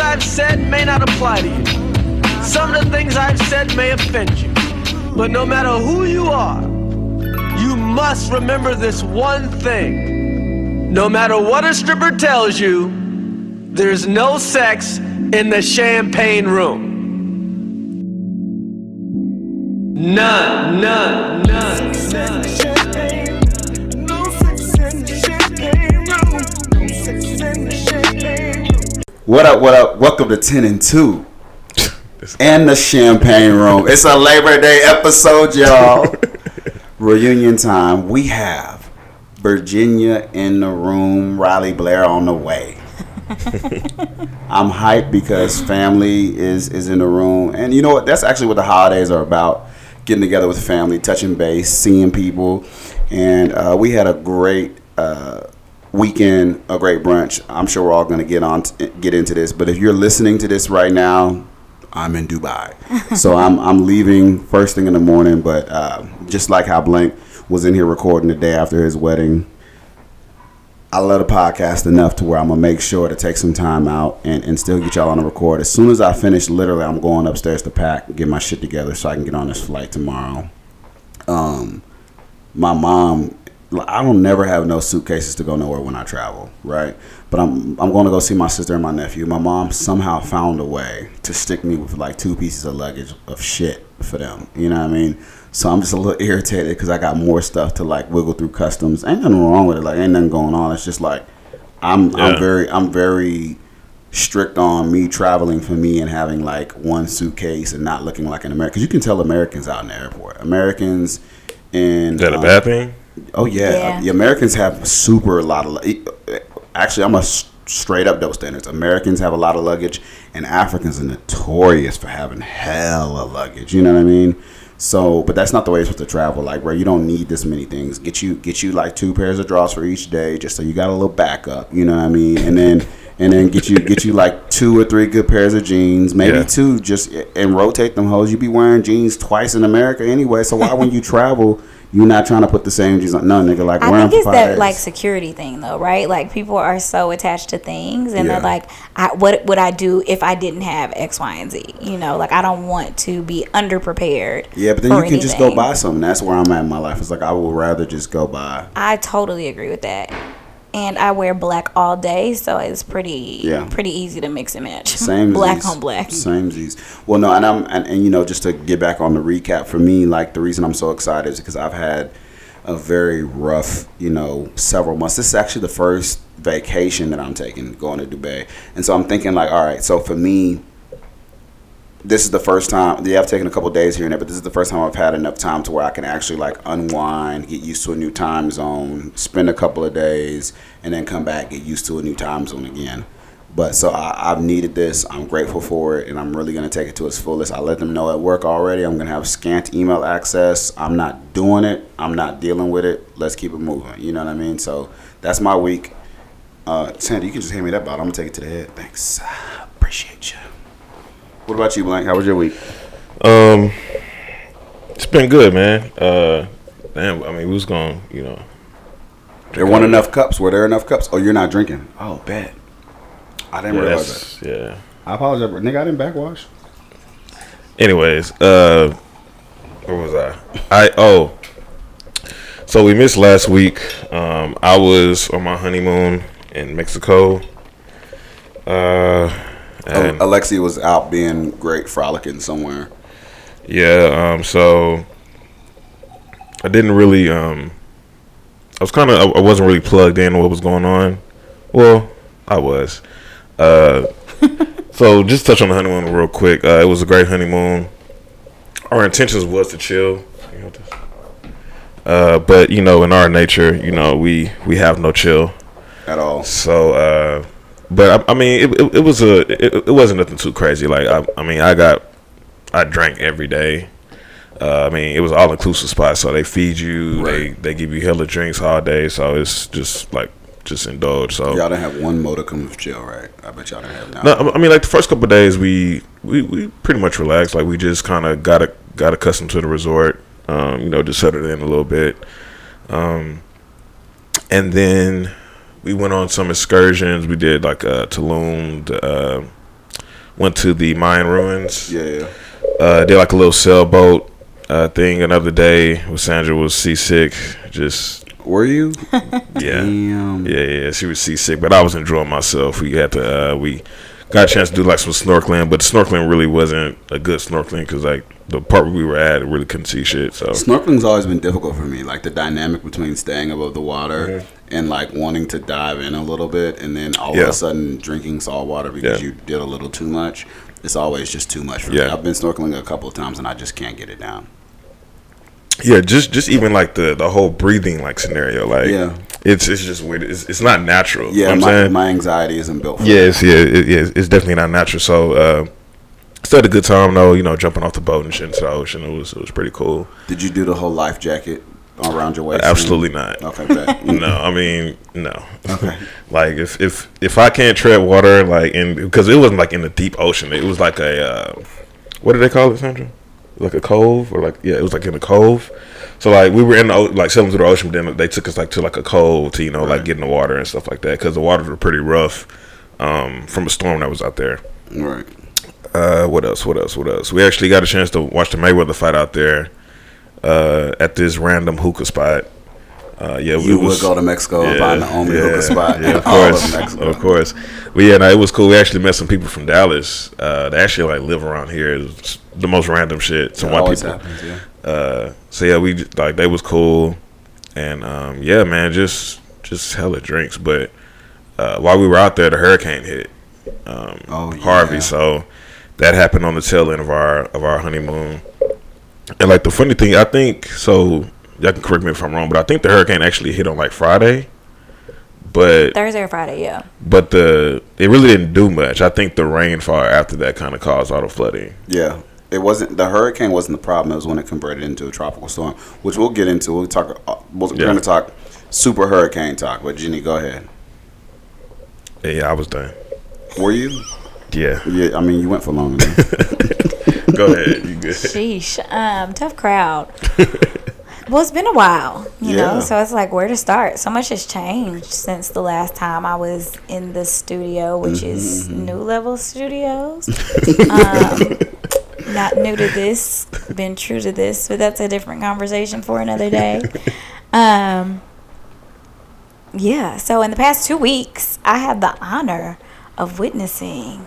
I've said may not apply to you. Some of the things I've said may offend you. But no matter who you are, you must remember this one thing. No matter what a stripper tells you, there's no sex in the champagne room. None, none, none, none. What up, what up? Welcome to 10 and 2 and the Champagne Room. It's a Labor Day episode, y'all. Reunion time. We have Virginia in the room, Riley Blair on the way. I'm hyped because family is is in the room, and you know what? That's actually what the holidays are about: getting together with family, touching base, seeing people, and uh, we had a great uh, weekend, a great brunch. I'm sure we're all going to get on t- get into this, but if you're listening to this right now, I'm in Dubai, so I'm I'm leaving first thing in the morning. But uh, just like how Blank was in here recording the day after his wedding, I love the podcast enough to where I'm gonna make sure to take some time out and, and still get y'all on the record. As soon as I finish, literally, I'm going upstairs to pack, get my shit together so I can get on this flight tomorrow. Um, my mom, I don't never have no suitcases to go nowhere when I travel, right? But I'm I'm going to go see my sister and my nephew. My mom somehow found a way to stick me with like two pieces of luggage of shit for them. You know what I mean? So I'm just a little irritated because I got more stuff to like wiggle through customs. Ain't nothing wrong with it. Like ain't nothing going on. It's just like I'm Yeah. I'm very I'm very strict on me traveling for me and having like one suitcase and not looking like an American. Because you can tell Americans out in the airport. Americans in Is that a um, bad thing? Oh yeah, Yeah. the Americans have super a lot of. Actually, I'm a straight up double standards. Americans have a lot of luggage, and Africans are notorious for having hella luggage. You know what I mean? So, but that's not the way it's supposed to travel. Like, where you don't need this many things. Get you get you like two pairs of drawers for each day, just so you got a little backup. You know what I mean? And then and then get you get you like two or three good pairs of jeans, maybe Yeah. two, just and rotate them hoes. You be wearing jeans twice in America anyway. So why when you travel? You're not trying to put the same jeans on. No, nigga, like I think it's that like security thing though, right? Like people are so attached to things, and Yeah. they're like, I, "What would I do if I didn't have X, Y, and Z?" You know, like I don't want to be underprepared. Yeah, but then you can just go buy something. That's where I'm at in my life. It's like I would rather just go buy. I totally agree with that, and I wear black all day, so it's pretty Yeah. pretty easy to mix and match. Same black on black. Same Z's. Well, no, and I'm and, and you know just to get back on the recap for me, like the reason I'm so excited is because I've had a very rough, you know, several months. This is actually the first vacation that I'm taking going to Dubai, and so I'm thinking like, all right, so for me. This is the first time. Yeah, I've taken a couple days here and there, but this is the first time I've had enough time to where I can actually like unwind, get used to a new time zone, spend a couple of days, and then come back, get used to a new time zone again. But so I, I've needed this. I'm grateful for it, and I'm really gonna take it to its fullest. I let them know at work already. I'm gonna have scant email access. I'm not doing it. I'm not dealing with it. Let's keep it moving. You know what I mean? So that's my week. Uh, you can just hand me that bottle. I'm gonna take it to the head. Thanks. Appreciate you. What about you, Blank? How was your week? Um, it's been good, man. Uh, damn, I mean, we was going, you know, There weren't enough cups. Were there enough cups? Oh, you're not drinking. Oh, bet. I didn't yeah, realize that. yeah. I apologize, but nigga. I didn't backwash. Anyways, uh, where was I? I oh, so we missed last week. Um, I was on my honeymoon in Mexico. Uh, and Oh, Alexia was out being great, frolicking somewhere. Yeah, um, so I didn't really, um, I was kind of, I wasn't really plugged in what was going on. Well, I was. Uh, so just touch on the honeymoon real quick. Uh, it was a great honeymoon. Our intentions was to chill. You know, this- Uh, but you know, in our nature, you know, we we have no chill. At all. So, uh, but I, I mean, it, it, it was a it, it wasn't nothing too crazy. Like I, I mean, I got I drank every day. Uh, I mean, it was all inclusive spot, so they feed you, Right. they they give you hella drinks all day, so it's just like just indulge. So Y'all didn't have one modicum of chill, right? I bet y'all didn't have no, I- mean, like the first couple of days, we we, we pretty much relaxed. Like we just kind of got a, got accustomed to the resort. Um, you know, just settled in a little bit. Um, and then we went on some excursions. We did like uh, Tulum, uh, went to the Mayan ruins. Yeah. Uh, did like a little sailboat uh, thing another day. When Sandra was seasick, just Were you? yeah, Damn. yeah, yeah. She was seasick, but I was enjoying myself. We had to uh, we got a chance to do like some snorkeling, but snorkeling really wasn't a good snorkeling because like the part where we were at, really couldn't see shit. So Snorkeling's always been difficult for me. Like the dynamic between staying above the water Mm-hmm. and like wanting to dive in a little bit, and then all of a sudden drinking salt water because Yeah. you did a little too much. It's always just too much for me. I've been snorkeling a couple of times and I just can't get it down. Yeah, just just even like the the whole breathing like scenario, like Yeah. it's it's just weird. It's, it's not natural. you Yeah, know what I'm my, saying? my anxiety isn't built for Yeah, it's, yeah, it, yeah, it's definitely not natural. So, uh, still had a good time though. You know, jumping off the boat and shit into the ocean. It was it was pretty cool. Did you do the whole life jacket around your waist? Absolutely not. Okay, bet. No, I mean no. Okay. like if if if I can't tread water, like in because it wasn't like in the deep ocean. It was like a uh, what do they call it, Sandra? Like a cove or like yeah, it was like in a cove. So like we were in the like sailing through the ocean, but then they took us like to like a cove to you know like get in the water and stuff like that because the waters were pretty rough um, from a storm that was out there. Right. Uh, what else? What else? What else? We actually got a chance to watch the Mayweather fight out there uh, at this random hookah spot. Uh, yeah, You it was, would go to Mexico and find the only yeah, hookah spot Yeah, of course, of Mexico. of course. But yeah, no, it was cool. We actually met some people from Dallas. Uh, they actually like live around here. It's the most random shit. Some white people. happens, yeah. Uh, so yeah, we like they was cool, and um, yeah, man, just just hella drinks. But uh, while we were out there, the hurricane hit um, Oh, Harvey. yeah. So that happened on the tail end of our of our honeymoon. And like the funny thing, I think so. Y'all can correct me if I'm wrong, but I think the hurricane actually hit on like Friday. But Thursday or Friday, yeah. but the it really didn't do much. I think the rainfall after that kind of caused all the flooding. Yeah. It wasn't the hurricane wasn't the problem. It was when it converted into a tropical storm, which we'll get into. We'll talk. uh, We're Yeah. going to talk super hurricane talk. But Jenny, go ahead. Yeah, yeah, I was done. Were you? Yeah, Yeah. I mean, you went for long enough. go ahead. You good? Sheesh. Um, tough crowd. well, it's been a while, you Yeah. know, so it's like where to start. So much has changed since the last time I was in the studio, which is New Level Studios. um, not new to this, been true to this, but that's a different conversation for another day. Um, yeah, so in the past two weeks, I had the honor of witnessing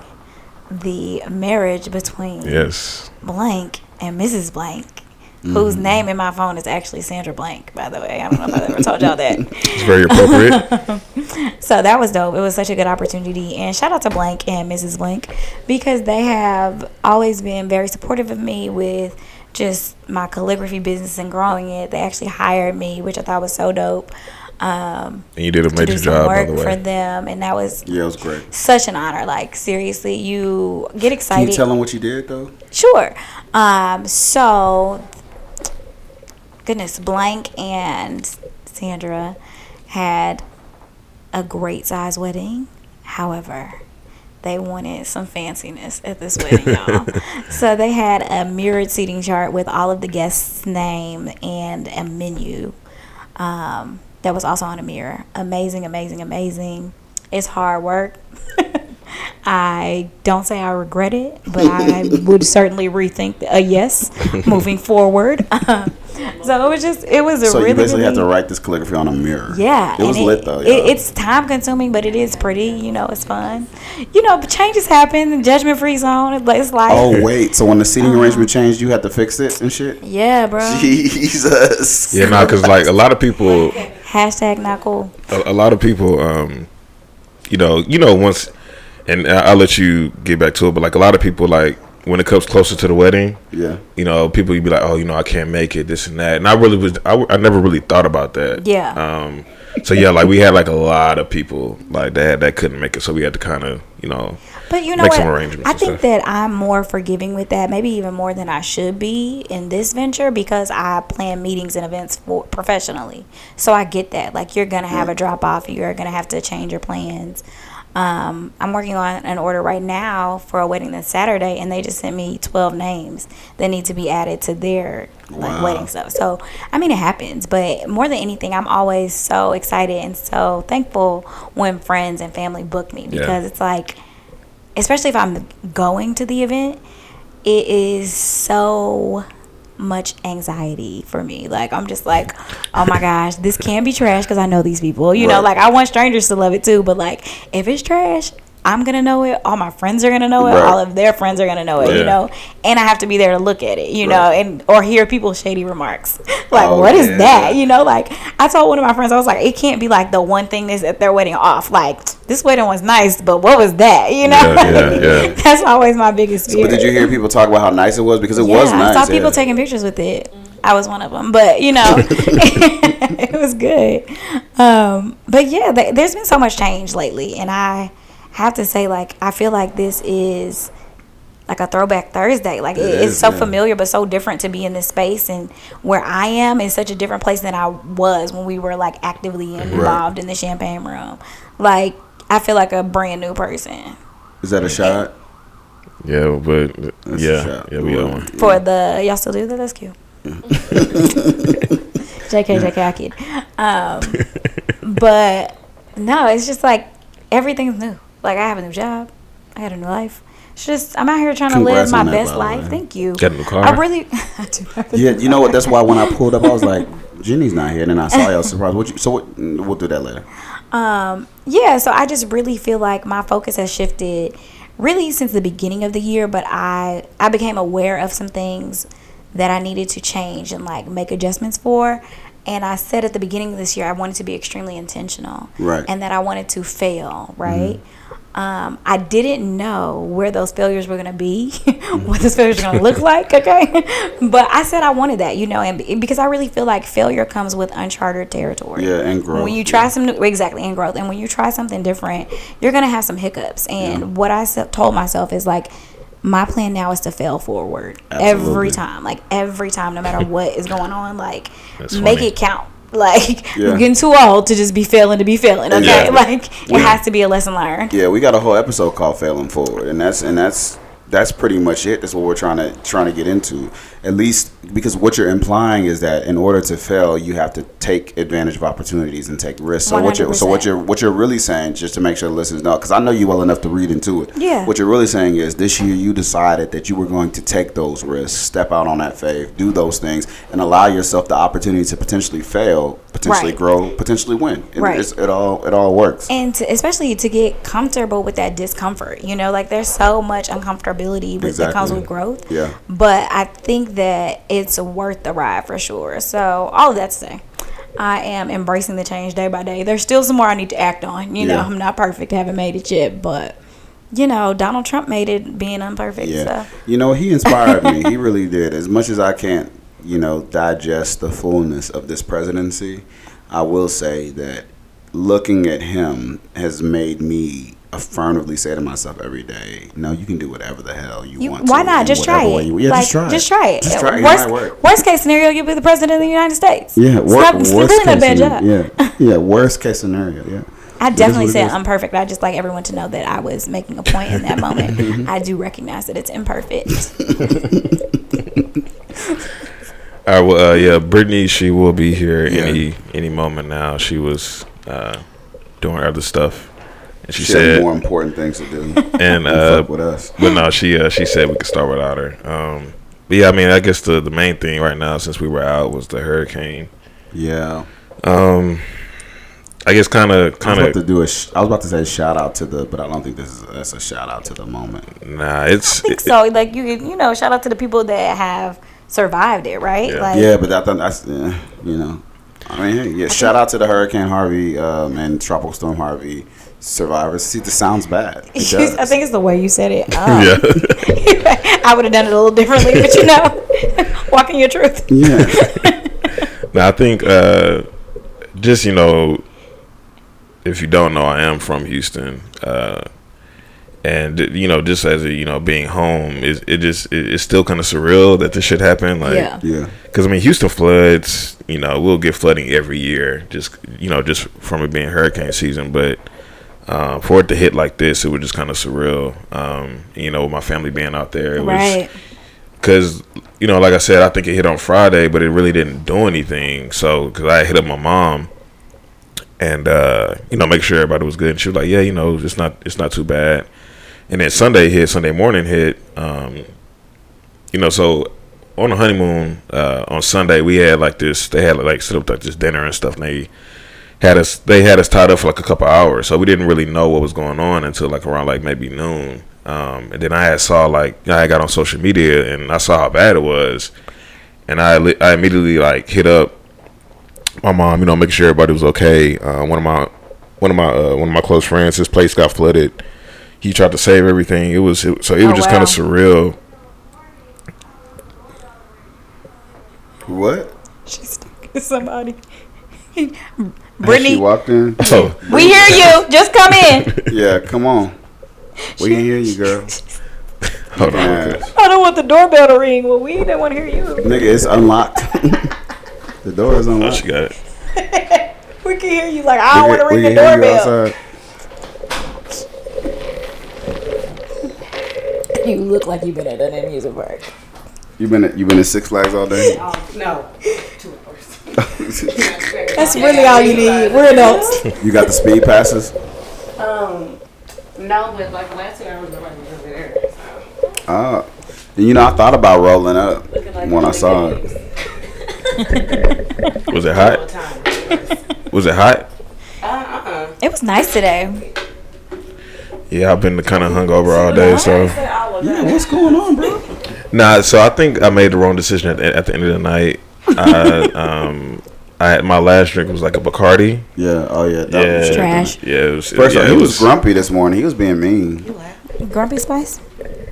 the marriage between Yes. Blank and Mrs. Blank, whose name in my phone is actually Sandra Blank, by the way. I don't know if I ever told y'all that. It's very appropriate. So that was dope. It was such a good opportunity. And shout out to Blank and Mrs. Blank because they have always been very supportive of me with just my calligraphy business and growing it. They actually hired me, which I thought was so dope. Um, and you did a major do some job, by work the for them, and that was yeah, it was great. such an honor. Like seriously, you get excited. Can excited. you tell them what you did though? Sure. Um, so, goodness, Blank and Sandra had a great size wedding. However, they wanted some fanciness at this wedding, y'all. so they had a mirrored seating chart with all of the guests' name and a menu. Um, that was also on a mirror. Amazing, amazing, amazing. It's hard work. I don't say I regret it, but I would certainly rethink a yes moving forward. so it was just, it was a So really you basically have to write this calligraphy on a mirror. yeah, It was and lit though. It, it's time consuming, but it is pretty. You know, it's fun. You know, but changes happen. Judgment free zone. It's like- Oh wait, so when the seating Uh-huh. arrangement changed, you had to fix it and shit. yeah, bro. Jesus. Yeah, no, because like a lot of people, Hashtag not cool. a, a lot of people, um, you know, you know, once, and I- I'll let you get back to it, but like a lot of people, like when it comes closer to the wedding, Yeah. you know, people you'd be like, oh, you know, I can't make it, this and that, and I really was, I never really thought about that. Yeah. Um. So yeah, like we had like a lot of people like that that couldn't make it, so we had to kind of, you know, But you know Make what? some I think stuff. that I'm more forgiving with that, maybe even more than I should be in this venture because I plan meetings and events for professionally. So I get that. Like you're gonna have a drop off, you're gonna have to change your plans. Um, I'm working on an order right now for a wedding this Saturday, and they just sent me 12 names that need to be added to their like Wow. wedding stuff. So I mean, it happens, but more than anything, I'm always so excited and so thankful when friends and family book me because it's like especially if I'm going to the event, it is so much anxiety for me. Like I'm just like, oh my gosh, this can be trash because I know these people. You know, like I want strangers to love it too, but like if it's trash, I'm gonna know it. All my friends are gonna know it. Right. All of their friends are gonna know it. Yeah. You know, and I have to be there to look at it. You know, and or hear people's shady remarks. like, Oh, what is yeah, that? yeah. You know, like I told one of my friends, I was like, it can't be like the one thing that's at their wedding off. Like this wedding was nice, but what was that? You know, Yeah, yeah, yeah. that's always my biggest fear. But did you hear people talk about how nice it was? Because it was nice. I saw people taking pictures with it. I was one of them, but you know, it was good. Um, but yeah, th- there's been so much change lately, and I have to say, like, I feel like this is like a throwback Thursday. Like, it, It it's is, so yeah. familiar, but so different to be in this space, and where I am is such a different place than I was when we were like actively involved in the champagne room. Like, I feel like a brand new person. Is that a shot? Yeah, but That's yeah, yeah, we got one. for the y'all still do that? That's cute. JK, JK, I kid. Um, but no, it's just like everything's new. Like I have a new job, I got a new life. It's just I'm out here trying Congrats to live my that, best by life. way. Thank you. Got a new car? I really. I do have a Yeah, new you know what? That's why when I pulled up, I was like, Jenny's not here. And then I saw y'all surprised. What you, so what, we'll do that later. Um, yeah, so I just really feel like my focus has shifted really since the beginning of the year, but I I became aware of some things that I needed to change and like make adjustments for. And I said at the beginning of this year I wanted to be extremely intentional. Right. Mm-hmm. And that I wanted to fail, right? Um, I didn't know where those failures were going to be, what those failures were going to look like, okay? but I said I wanted that, you know, and because I really feel like failure comes with uncharted territory. Yeah, and growth, When you try yeah. some new, exactly and growth, and when you try something different, you're gonna have some hiccups. And what I told myself is like, my plan now is to fail forward Absolutely. every time, like every time, no matter what is going on, like That's make funny. it count. Like Yeah. you're getting too old to just be failing to be failing. Okay, Yeah. like it Yeah. has to be a lesson learned. Yeah, we got a whole episode called "Failing Forward," and that's and that's that's pretty much it. That's what we're trying to trying to get into. At least because what you're implying is that in order to fail, you have to take advantage of opportunities and take risks. So what you're so what you're what you're really saying, just to make sure the listeners know, because I know you well enough to read into it. Yeah. What you're really saying is this year you decided that you were going to take those risks, step out on that faith, do those things, and allow yourself the opportunity to potentially fail, potentially Right. grow, potentially win. It, Right. it's, it all it all works. and to, especially to get comfortable with that discomfort you know like there's so much uncomfortability with, that comes with growth Yeah. but i think that it's worth the ride for sure so all of that to say i am embracing the change day by day there's still some more i need to act on you know i'm not perfect I haven't made it yet but you know donald trump made it being imperfect Yeah. so You know, he inspired me. He really did. As much as I can't, you know, digest the fullness of this presidency, I will say that looking at him has made me affirmatively say to myself every day, no, you can do whatever the hell you, you, want to. why not just try it? you- yeah, like, just try it. Just try it. Just try it. Worst, work. worst case scenario, you'll be the president of the United States. Yeah, wor- not, worst really case bad job. scenario. Yeah, yeah, worst case scenario. Yeah. I definitely what I'm perfect. I just like everyone to know that I was making a point in that moment. I do recognize that it's imperfect. All right, well, uh, yeah, Brittany, she will be here Yeah. any any moment now. She was uh, doing other stuff, and she, She, said, more important things to do. and uh, fuck with us. but no, she uh, she said we could start without her. Um, but yeah, I mean, I guess the the main thing right now since we were out was the hurricane. Yeah. Um, I guess kind of I was kind about to of do a. Sh- I was about to say shout out to the, but I don't think this is that's a shout out to the moment. nah. It's I think so. Like you, you know, shout out to the people that have survived it, right? Yeah. Like, Yeah, but I thought that's uh, you know, I mean, hey, yeah. Shout out to the Hurricane Harvey um, and Tropical Storm Harvey survivors. See, this sounds bad. I think it's the way you said it. Um, yeah. I would have done it a little differently, but you know, walking your truth. yeah, Now I think uh, just you know, if you don't know, I am from Houston, uh, and you know, just as a, you know, being home is it just it, it's still kind of surreal that this shit happened. Like, Yeah. yeah, because I mean, Houston floods. You know, we'll get flooding every year, just you know, just from it being hurricane season. But uh, for it to hit like this, it was just kind of surreal. Um, you know, with my family being out there, it was Right. because you know, like I said, I think it hit on Friday, but it really didn't do anything. So because I hit up my mom and uh, you know make sure everybody was good, and she was like, "Yeah, you know, it's not it's not too bad." And then Sunday hit, Sunday morning hit. Um, you know, so on the honeymoon uh, on Sunday, we had like this. They had like set up like this dinner and stuff. And they had us. They had us tied up for like a couple hours, so we didn't really know what was going on until like around like maybe noon. Um, and then I had saw like I got on social media and I saw how bad it was, and I li- I immediately like hit up my mom, you know, making sure everybody was okay. Uh, one of my one of my uh, one of my close friends, his place got flooded. He tried to save everything. It was it, so it was Oh, just wow. kind of surreal. What? She's talking to somebody. She Brittany, walked in. So we hear you. Just come in. Yeah, come on. We can hear you, girl. hold on. Yeah. I don't want the doorbell to ring. Well, we didn't want to hear you. Nigga, it's unlocked. the door is Oh, unlocked. she got it. We can hear you. Like I don't want to ring we the can hear you doorbell. You look like you've been at an amusement park. You've been at, you've been at Six Flags all day? No, two hours. That's really all you need. We're adults. you got the speed passes? Um, no, but like last year I nobody was over there. So. Uh, you know, I thought about rolling up like when I saw Gates it. Was it hot? Was it hot? Uh, uh-uh. It was nice today. Yeah, I've been kind of hungover all day, so Yeah, what's going on, bro? nah. So I think I made the wrong decision at, the- at the end of the night. I um, I had my last drink was like a Bacardi. Yeah, oh yeah. That Yeah, was Trash. Yeah, it was. First yeah, of all, he was grumpy this morning. He was being mean. Grumpy Spice?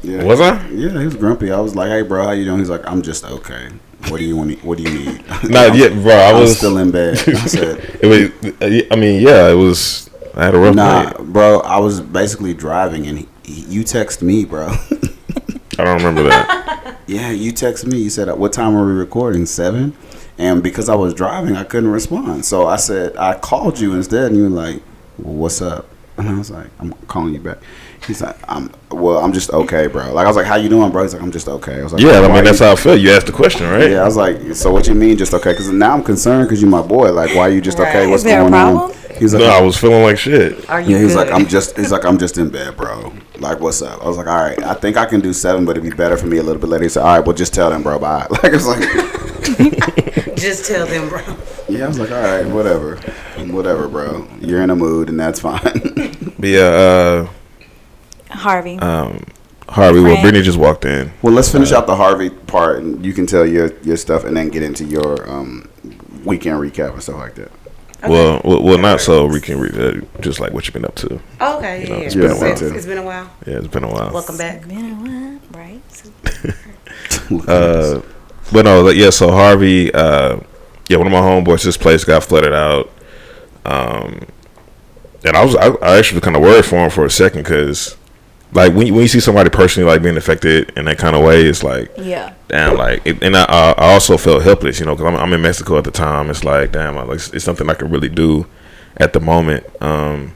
Yeah. Was I? Yeah, he was grumpy. I was like, "Hey, bro, how you doing?" He's like, "I'm just okay. What do you want? What do you need?" Not yet, bro. I I was was still in bed. I said, It was. I mean, yeah, it was. I had a rough "Nah, night. bro. I was basically driving, and he, he, you text me, bro. I don't remember that. yeah, you text me. You said, uh, "What time are we recording? 7? And because I was driving, I couldn't respond. So I said, I called you instead, and you were like, well, "What's up?" And I was like, "I'm calling you back." He's like, "I'm well. I'm just okay, bro." Like I was like, "How you doing, bro?" He's like, "I'm just okay." I was like, Yeah, I mean that's you- how I feel." You asked the question, right? Yeah, I was like, so what you mean just okay? Because now I'm concerned because you're my boy. Like, why are you just okay? What's Is there a going on? Problem? He's like, No, I was feeling like shit. Are you yeah, he's good? like, I'm just, he's like, I'm just in bed, bro. Like, what's up? I was like, all right, I think I can do seven, but it'd be better for me a little bit later. He said, all right, well, just tell them, bro, bye. Like, it's like, Just tell them, bro. yeah, I was like, all right, whatever, whatever, bro. You're in a mood, and that's fine. But yeah, Harvey. uh, um, Harvey. Well, Friend. Brittany just walked in. well, let's finish out the Harvey part, and you can tell your your stuff, and then get into your um, weekend recap and stuff like that. Well, well, well, not so. We can read just like what you've been up to. Okay, You know, yeah, it's yeah. been a while, It's- it's been a while. Yeah, it's been a while. Welcome back. Been a while, right? Uh, but no, like, yeah. So Harvey, uh, yeah, one of my homeboys, his place got flooded out. Um, and I was, I, I actually was kind of worried for him for a second because, like, when you, when you see somebody personally like being affected in that kind of way, it's like, Yeah. damn, like, it, and I, I also felt helpless, you know, because I'm, I'm in Mexico at the time. It's like, damn, I, like, it's something I can really do at the moment. Um,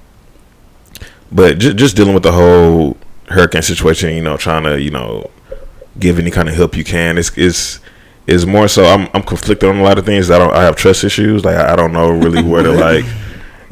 but just just dealing with the whole hurricane situation, you know, trying to, you know, give any kind of help you can. It's it's is more so. I'm I'm conflicted on a lot of things. I don't. I have trust issues. Like I, I don't know really where to like.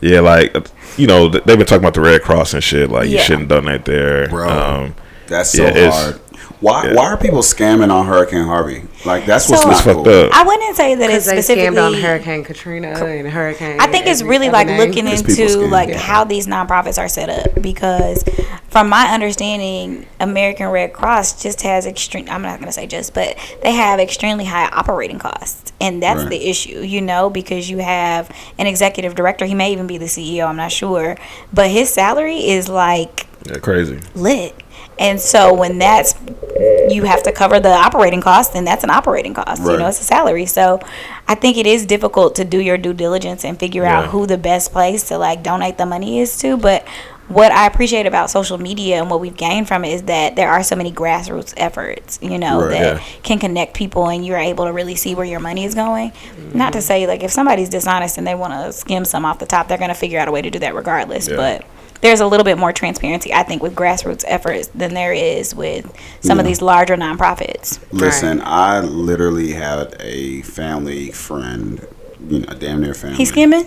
Yeah, like you know, they've been talking about the Red Cross and shit. Like you Yeah. shouldn't have donate there, Bro. Um, That's so Yeah, it's- hard. Why yeah. why are people scamming on Hurricane Harvey? Like that's what's So- not fucked cool. up. I wouldn't say that it's Because they specifically. scammed on Hurricane Katrina and Hurricane. I think it's really like name. looking It's into like Yeah. how these nonprofits are set up because from my understanding American Red Cross just has extreme I'm not going to say just but they have extremely high operating costs and that's Right. the issue you know because you have an executive director he may even be the CEO I'm not sure but his salary is like yeah, crazy. lit. And so when that's you have to cover the operating cost, and that's an operating cost. You know, it's a salary. So I think it is difficult to do your due diligence and figure out who the best place to like donate the money is to. But what I appreciate about social media and what we've gained from it is that there are so many grassroots efforts, you know, Right. that Yeah. can connect people and you're able to really see where your money is going. Not to mm-hmm. say like if somebody's dishonest and they want to skim some off the top, they're going to figure out a way to do that regardless. Yeah. But there's a little bit more transparency, I think, with grassroots efforts than there is with some of these larger nonprofits. Listen, I literally had a family friend, you know, a damn near family. He's skimming?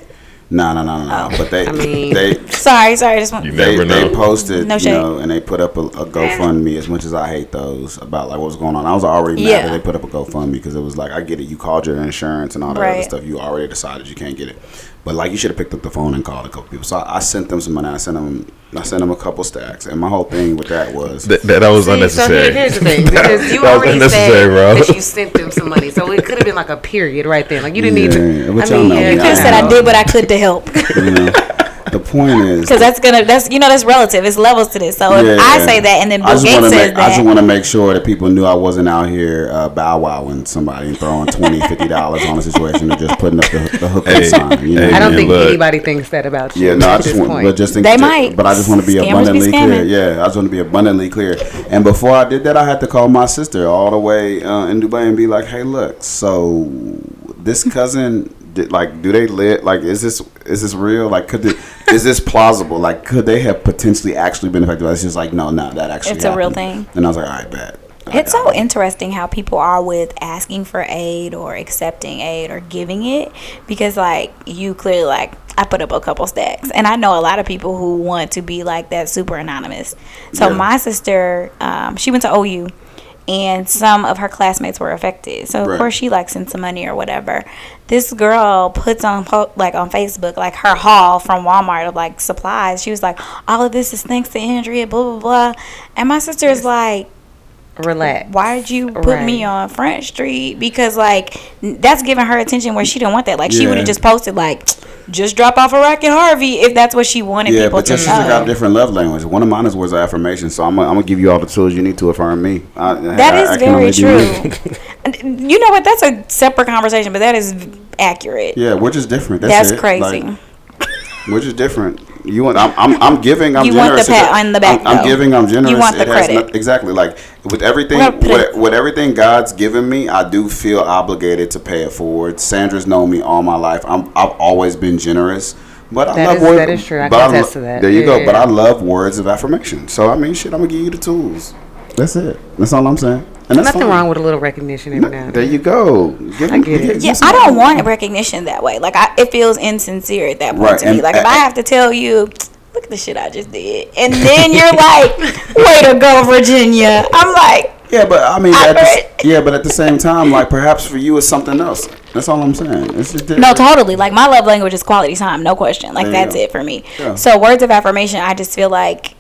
No, no, no, no, no. Oh, but they, I mean- they, Sorry, sorry. I just want. You they, never they posted, No you know, and they put up a, a GoFundMe. As much as I hate those about like what's going on, I was already mad Yeah. that they put up a GoFundMe because it was like I get it. You called your insurance and all that other stuff. You already decided you can't get it, but like you should have picked up the phone and called a couple people. So I, I sent them some money. I sent them, I sent them a couple stacks, and my whole thing with that was That, that, that was See, unnecessary. So here- here's the thing, because you That already said bro. that you sent them some money, so it could have been like a period right there. Like you didn't Yeah, need to. which I y'all mean, know yeah, me. You could have I said I did what I could to help. you know, the point is Because that's gonna that's you know that's relative. It's levels to this. So if I say that and then I Bill just Gates wanna says make, I just want to make sure that people knew I wasn't out here uh, bow wowing somebody and throwing 20 50 dollars on a situation and just putting up the, the hook Hey, sign. You know? hey, I don't man, think look. anybody thinks that about you. Yeah, no, I at just this want, point. but just think, They ju- might. but I just want to be Scammers be abundantly clear. Yeah, I just want to be abundantly clear. And before I did that, I had to call my sister all the way uh, in Dubai and be like, "Hey, look, so this cousin, did, like, do they live? Like, is this is this real? Like, could it, is this plausible? Like, could they have potentially actually been affected? It's just like, no, no, that actually It's a real thing. And I was like, all right, bet. I it's so it. interesting how people are with asking for aid or accepting aid or giving it because like you clearly like I put up a couple stacks and I know a lot of people who want to be like that super anonymous. So Yeah. my sister, um, she went to OU and some of her classmates were affected. So of course she like sent some money or whatever. This girl puts on po- like on Facebook like her haul from Walmart of like supplies. She was like, all of this is thanks to Andrea, blah blah blah. And my sister is like Relax. why did you put me on Front Street? Because like that's giving her attention where she didn't want that. Like she would have just posted like, just drop off a rock in Harvey if that's what she wanted Yeah, people but your to sister got a different love language. One of mine is words of affirmation, so I'm gonna, I'm give you all the tools you need to affirm me. I, That I- is I can very true. You know what? That's a separate conversation, but that is accurate. Yeah, we're just different. That's, That's crazy. Like, we're just different. You want? I'm. I'm, I'm giving. I'm You want the generous. pat on the back, I'm, I'm giving. I'm generous. You want the It credit. no- exactly. Like with everything, We're gonna put with, with everything God's given me, I do feel obligated to pay it forward. Sandra's known me all my life. I'm. I've always been generous. But I love is- words. that is true. I but can lo- attest to that. There you go. Yeah. But I love words of affirmation. So I mean, shit. I'm gonna give you the tools. That's it. That's all I'm saying. And that's Nothing fine. wrong with a little recognition every now and There then. you go. Give I get it. Yeah, I don't want recognition that way. Like I, it feels insincere at that point Right, to me. and- Like if I have to tell you, look at the shit I just did, and then you're like, way to go, Virginia. I'm like, Yeah, but I mean, I at the, yeah, but at the same time, like perhaps for you it's something else. That's all I'm saying. It's just No, totally. Like my love language is quality time, no question. Like There that's it for me. Yeah. So words of affirmation, I just feel like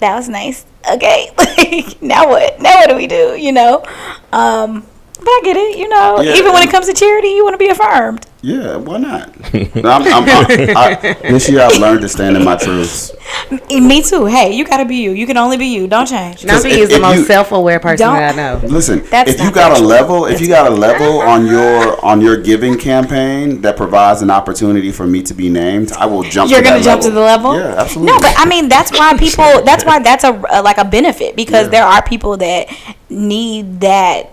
that was nice. Okay, like now what? Now what do we do? You know, um, but I get it. You know, Yeah. even when it comes to charity, you want to be affirmed. Yeah, why not? No, I'm, I'm, I'm, I, this year I've learned to stand in my truths. Me too. Hey, you gotta be you. You can only be you. Don't change. Nancy if- is the most you- self-aware person that I know. Listen, That's if you got a true. level, if you got a level on your on your giving campaign that provides an opportunity for me to be named, I will jump. You're gonna that jump to the level. Yeah, absolutely. No, but I mean that's why people. That's why that's a, a like a benefit because there are people that need that.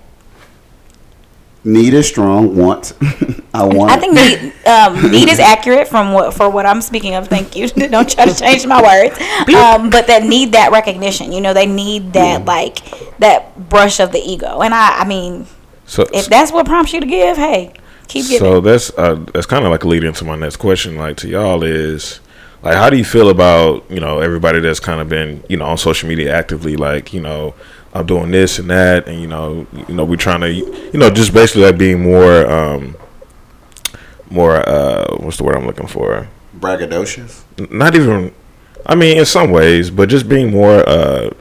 Need is strong. Want, I want. I think need um, need is accurate from what for what I'm speaking of. Thank you. Don't try to change my words. Um, but that need that recognition. You know, they need that like that brush of the ego. And I, I mean, So, if that's what prompts you to give, hey, keep giving. so that's uh, that's kind of like a lead into my next question, like to y'all is like, how do you feel about you know everybody that's kind of been you know on social media actively, like you know I'm doing this and that, and you know you know we're trying to you know just basically like being more um more uh what's the word I'm looking for? braggadocious. Not even, I mean in some ways, but just being more uh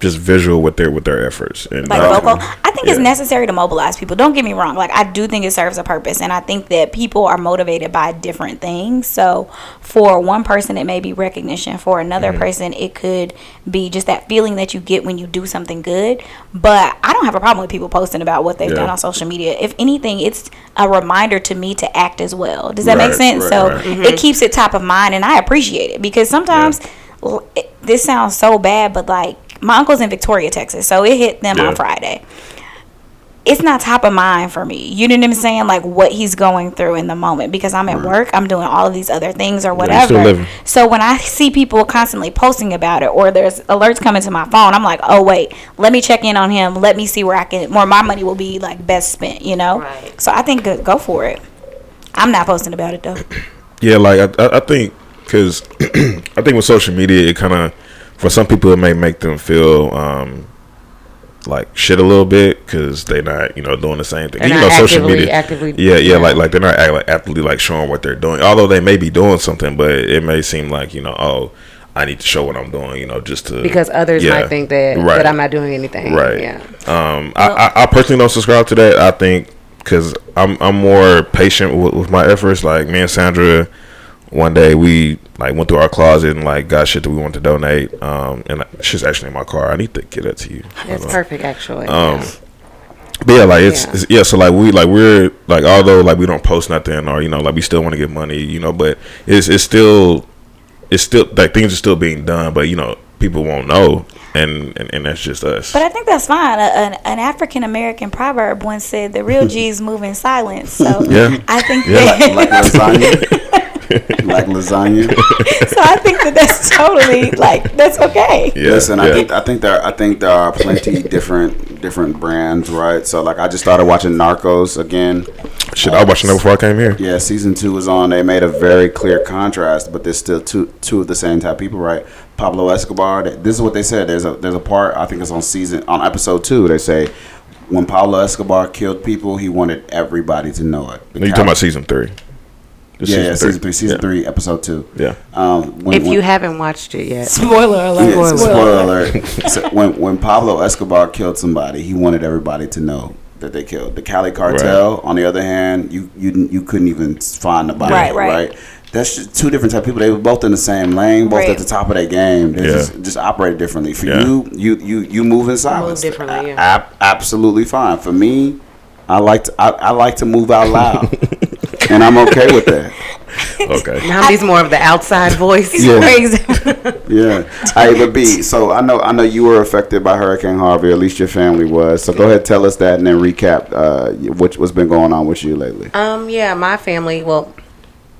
just visual with their with their efforts and like uh, vocal. I think it's necessary to mobilize people. Don't get me wrong. Like I do think it serves a purpose, and I think that people are motivated by different things. So for one person, it may be recognition. For another Mm-hmm. person, it could be just that feeling that you get when you do something good. But I don't have a problem with people posting about what they've Yeah. done on social media. If anything, it's a reminder to me to act as well. Does that make sense? right, so right. it keeps it top of mind, and I appreciate it because sometimes. l- it- This sounds so bad, but like my uncle's in Victoria, Texas, so it hit them Yeah. on Friday it's not top of mind for me. You know what I'm saying? Like what he's going through in the moment because I'm at work, I'm doing all of these other things or whatever. living. so when I see people constantly posting about it or there's alerts coming to my phone, I'm like, oh wait, let me check in on him. Let me see where I can, where my money will be like best spent. You know? Right. So I think go- go for it. I'm not posting about it though. Yeah, like I, I, I think because I think with social media, it kind of for some people it may make them feel um, like shit a little bit because they're not you know doing the same thing. They're you not know, social actively- media, actively- yeah, yeah, yeah. like like they're not act, like actively like showing what they're doing. Although they may be doing something, but it may seem like you know, oh, I need to show what I'm doing, you know, just to Because others Yeah. might think that Right. that I'm not doing anything. Right. Yeah. Um, I, I, I personally don't subscribe to that. I think because I'm I'm more patient with, with my efforts. Like me and Sandra, one day we like went through our closet and like got shit that we want to donate. Um, and she's actually in my car. I need to get that to you. It's perfect, actually. Um, Yeah. But yeah, like it's Yeah. yeah. It's, yeah. So like we like we're like although like we don't post nothing or you know like we still want to get money, you know, but it's it's still it's still like things are still being done, but you know people won't know, and and, and that's just us. But I think that's fine. A, an, an African American proverb once said, "The real G's move in silence." So Yeah. I think Yeah. that. like lasagna. like lasagna. so I think that that's totally like that's okay. yeah, Listen, yeah. I think I think there I think there are plenty different different brands, right? So like I just started watching Narcos again. Shit, I was watching that before I came here. Yeah, season two was on. They made a very clear contrast, but there's still two two of the same type of people, right? Pablo Escobar. This is what they said. There's a there's a part I think it's on season on episode two. They say when Pablo Escobar killed people, he wanted everybody to know it. No, you talking about season three? This yeah, yeah, season three, season Yeah. three, episode two. Yeah. Um, when, if when- you haven't watched it yet, Spoiler alert. Yeah, spoiler alert. So when when Pablo Escobar killed somebody, he wanted everybody to know that they killed. The Cali cartel, on the other hand, you you you couldn't even find the body. Right, right. That's just two different type of people. They were both in the same lane, both Right. at the top of their game. They Yeah. just just operate differently. For Yeah. you, you you you move in silence. Move differently, A- yeah. ab- absolutely fine. For me, I like to I, I like to move out loud, and I'm okay with that. Okay. now he's more of the outside voice. Yeah. Yeah. Hey, but B, so I know I know you were affected by Hurricane Harvey, at least your family was. So go ahead, tell us that, and then recap uh, what, what's been going on with you lately. Um, yeah, my family. Well,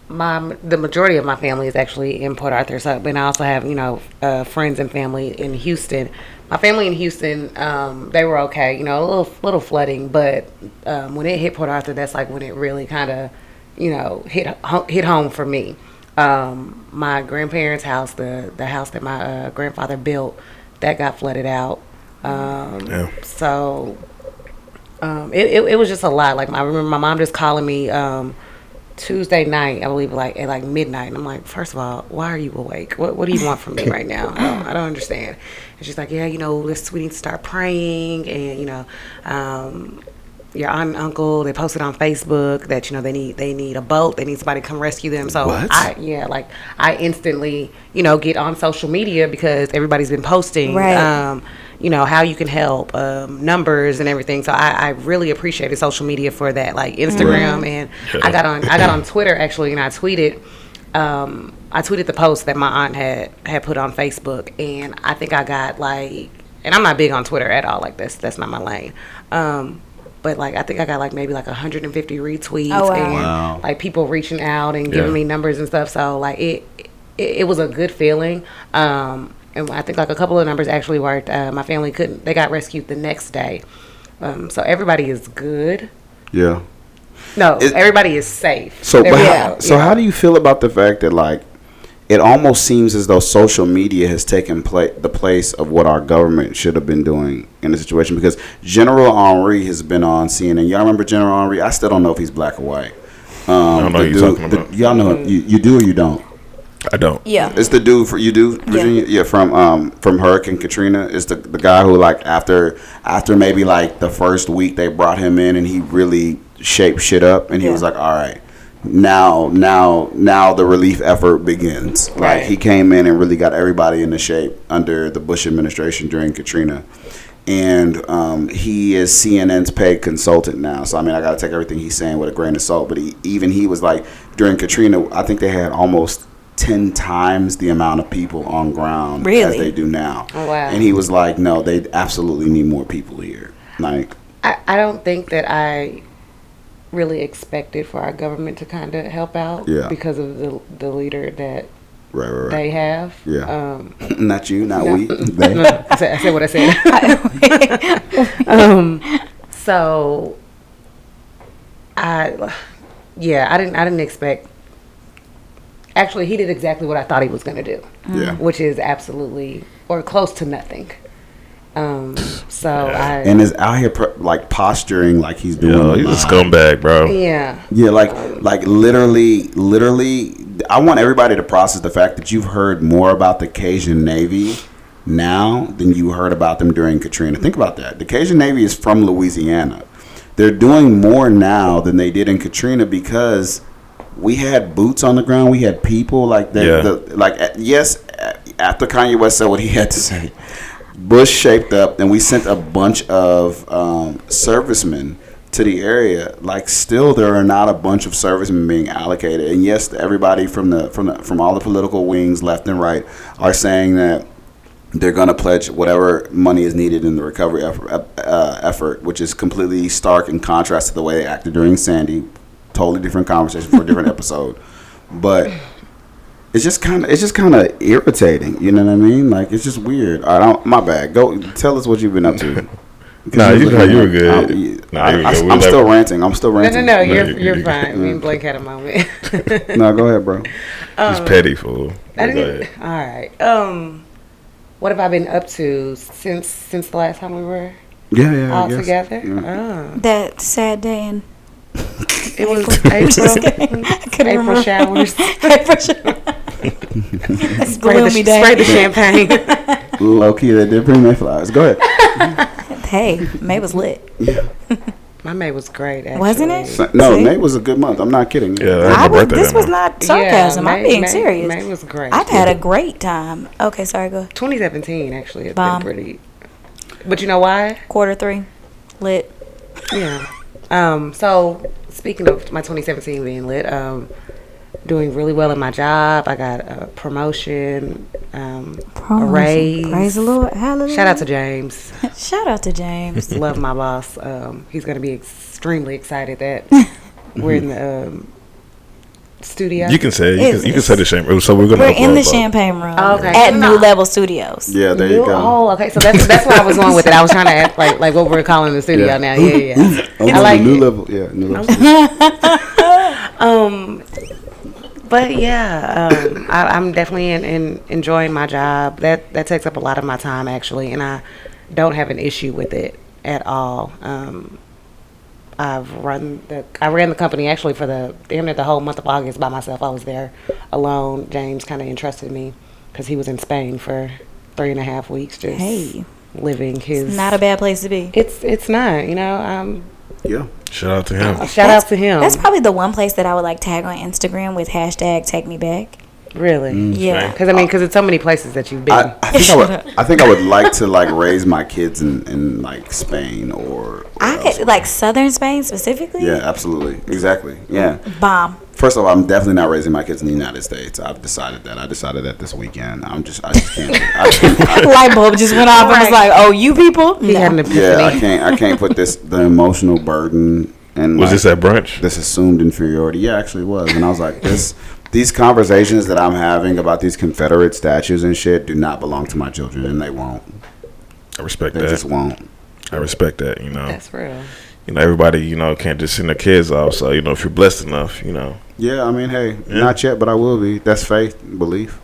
my the majority of my family is actually in Port Arthur. So, but I also have you know uh, friends and family in Houston. My family in Houston, um, they were okay. You know, a little little flooding, but um, when it hit Port Arthur, that's like when it really kind of, you know, hit hit home for me. Um, my grandparents' house, the the house that my uh, grandfather built, that got flooded out. Um, Yeah. So um, it, it, it was just a lot. Like I remember my mom just calling me um, Tuesday night, I believe, like at like midnight. And I'm like, first of all, why are you awake? What What do you want from me right now? I don't, I don't understand. And she's like, yeah, you know, let's we need to start praying, and you know, um, your aunt and uncle they posted on Facebook that you know they need they need a boat, they need somebody to come rescue them. So What? I yeah, like I instantly you know get on social media because everybody's been posting. Right. Um, you know how you can help um, numbers and everything so I, I really appreciated social media for that like instagram and i got on i got on twitter actually and i tweeted um, i tweeted the post that my aunt had had put on facebook and i think i got like and i'm not big on twitter at all like this that's not my lane um, but like i think i got like maybe like 150 retweets Oh, wow. and Wow. like people reaching out and giving Yeah. me numbers and stuff so like it it, it was a good feeling um, and I think like a couple of numbers actually worked. Uh, my family couldn't; they got rescued the next day. Um, so everybody is good. Yeah. No, It- everybody is safe. So, There but how, go. so Yeah. how do you feel about the fact that like it almost seems as though social media has taken pla- the place of what our government should have been doing in the situation? Because General Honoré has been on CNN. Y'all remember General Honoré? I still don't know if he's black or white. Um, don't know who you're dude- talking the- about. y'all know you, you do or you don't. I don't. Yeah. It's the dude for you do Virginia. Yeah, from um from Hurricane Katrina. It's the the guy who like after after maybe like the first week they brought him in and he really shaped shit up and he was like, all right, now now now the relief effort begins. Like Right. he came in and really got everybody into shape under the Bush administration during Katrina. And um, he is CNN's paid consultant now. So I mean, I got to take everything he's saying with a grain of salt. But he, even he was like, during Katrina, I think they had almost ten times the amount of people on ground as they do now. Oh, wow. And he was like, no, they absolutely need more people here. Like, I, I don't think that I really expected for our government to kind of help out Yeah. because of the the leader that right, right, right. they have. Yeah. Um, not you, not No. we. They. I said, I said what I said. um, so I yeah, I didn't I didn't expect. Actually, he did exactly what I thought he was going to do, Yeah. which is absolutely or close to nothing. Um, so I And is out here pr- like posturing like he's doing. Yo, a he's a scumbag, bro. yeah. Yeah, like like literally, literally. I want everybody to process the fact that you've heard more about the Cajun Navy now than you heard about them during Katrina. Think about that. The Cajun Navy is from Louisiana. They're doing more now than they did in Katrina because we had boots on the ground. We had people like that. Yeah. The, like yes, after Kanye West said what he had to say, Bush shaped up, and we sent a bunch of um, servicemen to the area. Like, still, there are not a bunch of servicemen being allocated. And yes, everybody from the from the, from all the political wings, left and right, are saying that they're going to pledge whatever money is needed in the recovery effort, uh, effort, which is completely stark in contrast to the way they acted during Sandy. Totally different conversation for a different episode, but it's just kind of it's just kind of irritating. You know what I mean? Like it's just weird. I don't. My bad. Go tell us what you've been up to. Nah, you- looking you were good. I'm, Nah, you were I, good. We am let- still ranting. I'm still ranting. no, no. No, You're you- you're you- fine. Me and Blake had a moment. No, go ahead, bro. He's petty fool. I didn't. All right. Um, what have I been up to since since the last time we were Yeah, yeah. All together? Yeah. Oh, That sad day in it was Just April. I couldn't April remember. showers. April showers. Spray, the, gloomy spray the champagne. Low key, they did bring May flowers. Go ahead. Hey, May was lit. Yeah. My May was great. Actually. Wasn't it? So- No, See? May was a good month. I'm not kidding. Yeah, that I was my was, this was not sarcasm. Yeah, I'm being May- serious. May was great. I've had a great time. Okay, sorry, go. 2017 actually has Bomb. been pretty. But you know why? Quarter three, lit. Yeah. Um. So speaking of my 2017 being lit, um, doing really well in my job. I got a promotion. Um, a raise. Praise the Lord. Hallelujah. Shout out to James. Shout out to James. Love my boss. Um, he's gonna be extremely excited that we're in the um, studio. You can say. You can, you can say the shame. So we're gonna. We're in the both. champagne room Oh, okay. at No. New Level Studios. Yeah, there you New- go. Oh, okay. So that's that's where I was going with it. I was trying to act like like what we're calling the studio Yeah. now. Yeah, yeah. yeah. Oh, I like new it. level. Yeah, new level. But yeah, um, I, I'm definitely in, in enjoying my job. That that takes up a lot of my time actually, and I don't have an issue with it at all. Um, I've run the I ran the company actually for the damn near the whole month of August by myself. I was there alone. James kind of entrusted me because he was in Spain for three and a half weeks, just Hey. living his. Not a bad place to be. It's it's not. You know. Um. Yeah. Shout out to him. Uh, shout out to him. That's probably the one place that I would like tag on Instagram with hashtag take me back. really. Mm, yeah. Because I mean, oh. because it's so many places that you've been. I, I think I would. I think I would like to like raise my kids in, in like Spain or. or I could like southern Spain specifically. Yeah, absolutely, exactly. Yeah. Bomb. First of all, I'm definitely not raising my kids in the United States. I've decided that. I decided that this weekend. I'm just. I just can't. I can't I, Light bulb just went off and was like, "Oh, you people." he No. had an epiphany. yeah, I can't. I can't put this the emotional burden and Was like, this at brunch? this assumed inferiority. Yeah, actually it was. And I was like, this these conversations that I'm having about these Confederate statues and shit do not belong to my children, and they won't. I respect They that. just won't. I respect that. You know, That's real. you know, everybody, you know, can't just send their kids off. So you know, if you're blessed enough, you know, Yeah, I mean, hey, Yeah. not yet, but I will be. That's faith, belief.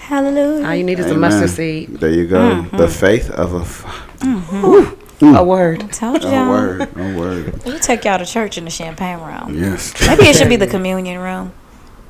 Hallelujah. All you need is a mustard seed. There you go. Mm-hmm. The faith of a, f- mm-hmm. mm. A word. Told a y'all. word. A word. We'll take y'all to church in the champagne room. Yes. Maybe it should be the communion room.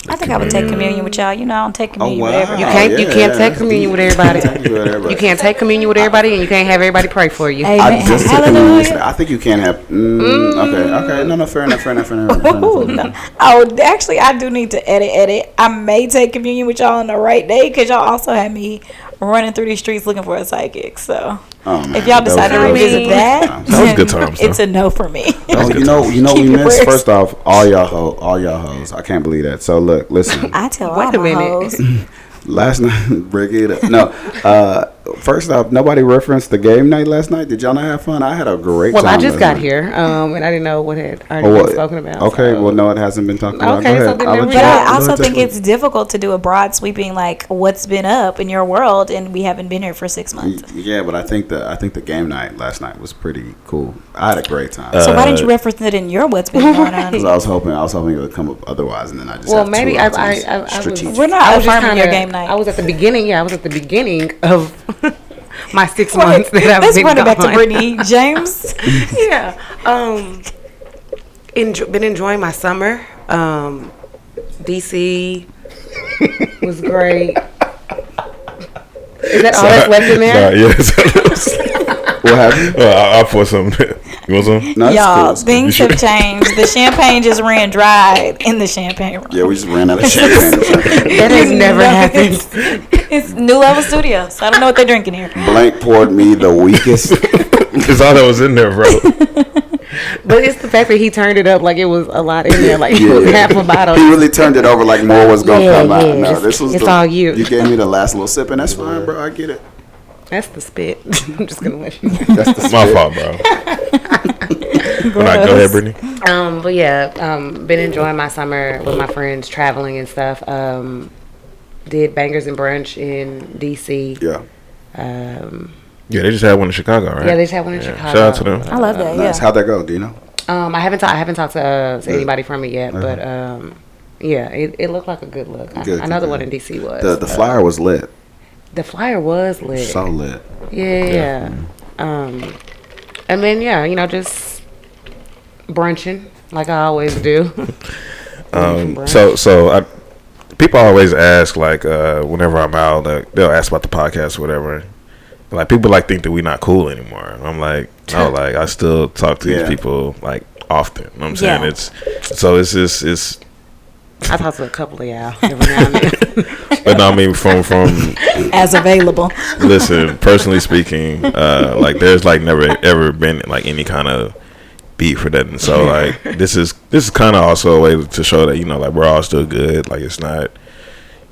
I think I would take communion communion with y'all. You know, I don't take communion with wow. everybody. You can't. you can't yeah, take communion deep. with everybody. You, can't take communion with everybody, and you can't have everybody pray for you. Amen. I just took communion Hallelujah. I think you can have. Mm, Okay, okay. No, no, fair enough, fair enough, fair enough. Fair enough, Ooh, fair no. enough. Oh, actually, I do need to edit, edit. I may take communion with y'all on the right day because y'all also had me running through these streets looking for a psychic. So Oh, man. if y'all decide to good. revisit that, That was good times. It's a no for me. Oh, you know, you know, we Keep your missed. First off, all y'all ho, all y'all hoes. I can't believe that. So look, listen. I tell Wait all a my minute. hoes. Last night, break it up. No, uh, first off, nobody referenced the game night last night. Did y'all not have fun? I had a great Well, time. I just got night. here, um, and I didn't know what had already Oh, been spoken about. Okay, so- well, no, it hasn't been talked about. Okay, Go so ahead. then I'll there let we you- But. I'll I let also you think it's difficult to do a broad sweeping like what's been up in your world, and we haven't been here for six months. Yeah, but I think the I think the game night last night was pretty cool. I had a great time. So why didn't Uh, you reference it in your what's been going on? Because I was hoping I was hoping it would come up otherwise, and then I just Well, maybe two I, I, items. I, I was. strategic. We're not I was just affirming your kinda- game night. I was at the beginning. Yeah, I was at the beginning of my six Wait, months that I've Let's been run it back to. Brittany James. yeah. Um, enjo- been enjoying my summer. Um, DC. was great. Is that all that's left in there? Sorry, yes. What happened? well, I, I'll pour some. You want some? No, Y'all, cool, things have changed. The champagne just ran dry in the champagne room. Yeah, we just ran out of champagne. That has never happened. It's, it's New Level Studios. I don't know what they're drinking here. Blank poured me the weakest. Because all that was in there, bro. But it's the fact that he turned it up like it was a lot in there, like it Yeah, was yeah. half a bottle. He really turned it over like more was gonna Yeah, come out. No, this was it's the, all you. You gave me the last little sip, and that's fine, bro. I get it. That's the spit. I'm just gonna let you. That's the My fault, bro. All right, go ahead, Brittany. Um, but yeah, um, been enjoying my summer with my friends, traveling and stuff. Um, did bangers and brunch in DC. Yeah, Um, Yeah, they just had one in Chicago, right? yeah, they just had one in Chicago. Shout out to them. I love that. nice. Yeah. How'd that go? Do you know? Um, I haven't talked. I haven't talked to, uh, to Yeah. anybody from it yet, Okay. but um, yeah, it, it looked like a good look. I, Good, I know good, the one in DC was. The the flyer was lit. The flyer was lit. So lit. Yeah, yeah. Um, and then yeah, you know, just brunching like I always do. Um, so, so I, people always ask, like, uh, whenever I'm out, like, they'll ask about the podcast, or whatever. Like, people like think that we're not cool anymore. I'm like, no, like, I still talk to Yeah. these people like often. You know what I'm saying Yeah. it's so it's just it's. I talk to a couple of y'all every now and then. But no, I mean, from from As available. listen, personally speaking, uh, like there's like never ever been like any kind of beat for that, and so like this is this is kind of also a way to show that you know like we're all still good. Like it's not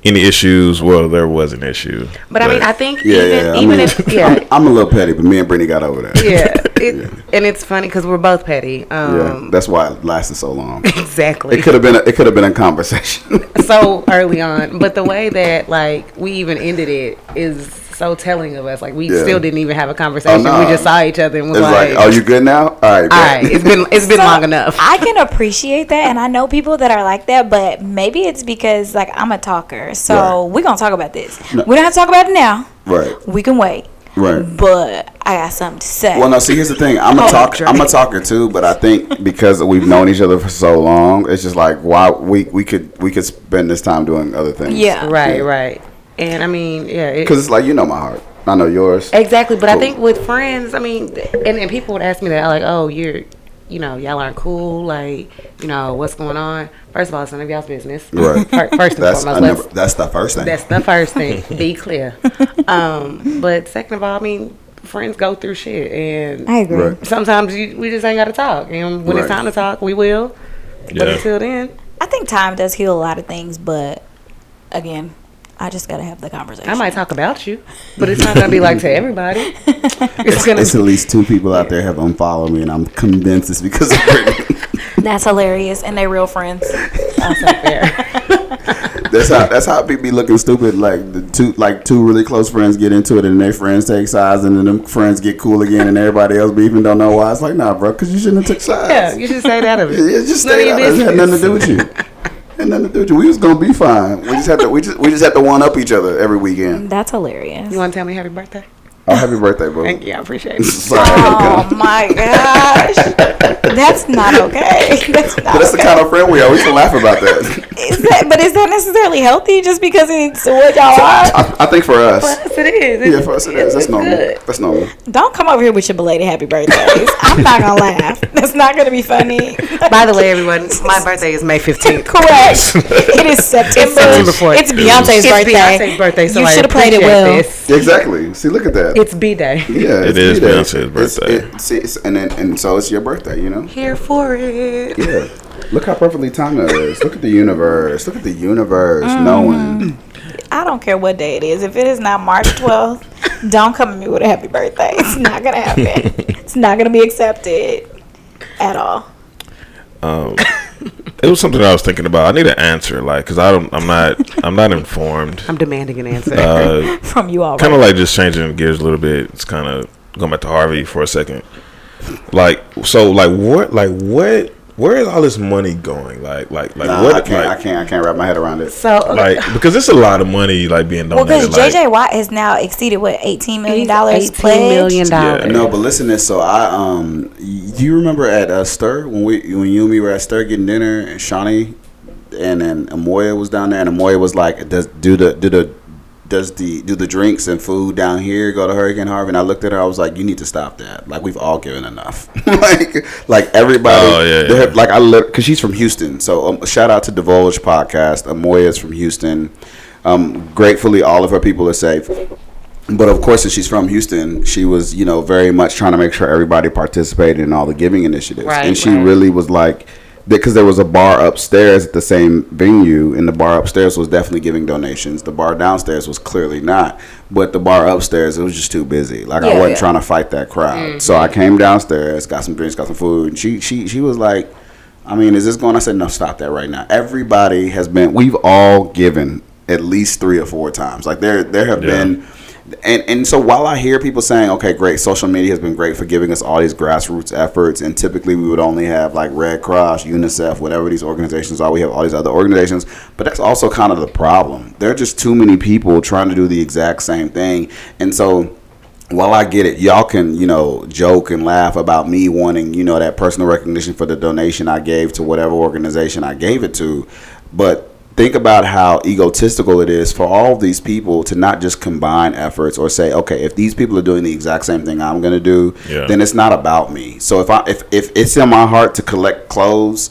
any issues. Well, there was an issue, But I mean, I think Yeah, even yeah. I even mean, if yeah. I'm, I'm a little petty, but me and Brittany got over that. Yeah, it, and it's funny because we're both petty. Yeah, Um, that's why it lasted so long. exactly. It could have been. A, it could have been a conversation. so early on, but the way that like we even ended it is so telling of us. Like we Yeah. still didn't even have a oh, conversation. Oh, We just saw each other and was it's like, like, "Are you good now?" All right, "All bet. right, it's been it's been So, long enough." I can appreciate that, and I know people that are like that, but maybe it's because like I'm a talker, so Right. we're gonna talk about this. No. We don't have to talk about it now. right, We can wait. right. But I got something to say. Well, no. See, here's the thing. I'm a Oh, talk. I'm a talker too, but I think because we've known each other for so long, it's just like why we we could we could spend this time doing other things. Yeah. right, Yeah. right. And I mean, yeah, it, Because it's like you know my heart. I know yours. Exactly, but I think with friends, I mean, and, and people would ask me that, like, oh, you're, you know, y'all aren't cool, like, you know, what's going on? First of all, it's none of y'all's business. Right. Fir- First and That's foremost, never, that's the first thing. that's the first thing. Be clear. Um, but second of all, I mean, friends go through shit, and I agree. Right. sometimes you, we just ain't got to talk. And when it's time to talk, we will. Yeah. But until then, I think time does heal a lot of things, but again, I just gotta have the conversation. I might talk about you, but it's not gonna be like to everybody. It's gonna. It's at least two people out there have unfollowed me, and I'm convinced it's because of Brittany. That's hilarious, and they're real friends. Also fair. that's how that's how people be looking stupid. Like the two like two really close friends get into it, and their friends take sides, and then them friends get cool again, and everybody else beefing don't know why. It's like nah, bro, because you shouldn't have took sides. Yeah, you should say that of it. Yeah, just None of stay your out. It had nothing to do with you. Had nothing to do with you. We was gonna be fine. We just had to. We just we just had to one up each other every weekend. That's hilarious. You want to tell me happy birthday? Oh, happy birthday, bro. Thank you. I appreciate it. Sorry. Oh my gosh, that's not okay. That's not But that's the kind of friend we are. We can laugh about that. Is that, but is that necessarily healthy? Just because it's what y'all are? I, I think for us, Yes, it is. yeah, for us it is. That's normal. good. That's normal. Don't come over here with your belated happy birthdays. I'm not gonna laugh. That's not gonna be funny. By the way, everyone, my birthday is May 15th. Correct. It is September. September fourth. It's Beyonce's It's birthday. Beyonce's birthday, so you should have played it appreciate well. this. Exactly. See, look at that. It's B day. yeah, It it's B-Day. Beyonce's It's- birthday. it- see, it's- and then and so it's your birthday. You know. Here for it. Yeah. Look how perfectly timed that is. Look at the universe. Look at the universe. Mm-hmm. Knowing. I don't care what day it is. If it is not March 12th, Don't come at me with a happy birthday. It's not gonna happen. it's not gonna be accepted at all. It was something I was thinking about. I need an answer, like, cause I don't, I'm not, I'm not informed. I'm demanding an answer. Uh, From you all kind of right. like just changing gears a little bit. It's kind of going back to Harvey for a second. Like, so, like, what, like, what, where is all this money going? Like, like, like, Nah, what, I can't. like, I can't. I can't wrap my head around it. so like, because it's a lot of money, like, being Well, donated. because like, JJ Watt has now exceeded what eighteen million He's dollars eighteen million Yeah. dollars. No, but listen to this. So I um, do you remember at uh, Stir when we when you and me were at Stir getting dinner and Shawnee and then Amoya was down there and Amoya was like, does do the do the does the do the drinks and food down here go to Hurricane Harvey? And I looked at her. I was like, you need to stop that. Like we've all given enough. like like everybody. Oh, yeah, they yeah. have- like I because she's from Houston. So um, shout out to Divulge podcast. Amoya is from Houston. Um, gratefully, all of her people are safe. But of course, since she's from Houston, she was, you know, very much trying to make sure everybody participated in all the giving initiatives. Right, and she right. really was like, because there was a bar upstairs at the same venue, and the bar upstairs was definitely giving donations. The bar downstairs was clearly not. But the bar upstairs, it was just too busy. Like I wasn't yeah. trying to fight that crowd. Mm-hmm. So I came downstairs, got some drinks, got some food, and she she she was like, I mean, is this going? I said, no, stop that right now. Everybody has been. We've all given at least three or four times. Like there there have Yeah. been and and so while I hear people saying, okay, great, social media has been great for giving us all these grassroots efforts, and typically we would only have like Red Cross, UNICEF, whatever these organizations are. We have all these other organizations, but that's also kind of the problem. There are just too many people trying to do the exact same thing, and so while I get it, y'all can, you know, joke and laugh about me wanting, you know, that personal recognition for the donation I gave to whatever organization I gave it to. But think about how egotistical it is for all these people to not just combine efforts or say, okay, if these people are doing the exact same thing I'm going to do, Yeah. then it's not about me. So if I if if it's in my heart to collect clothes,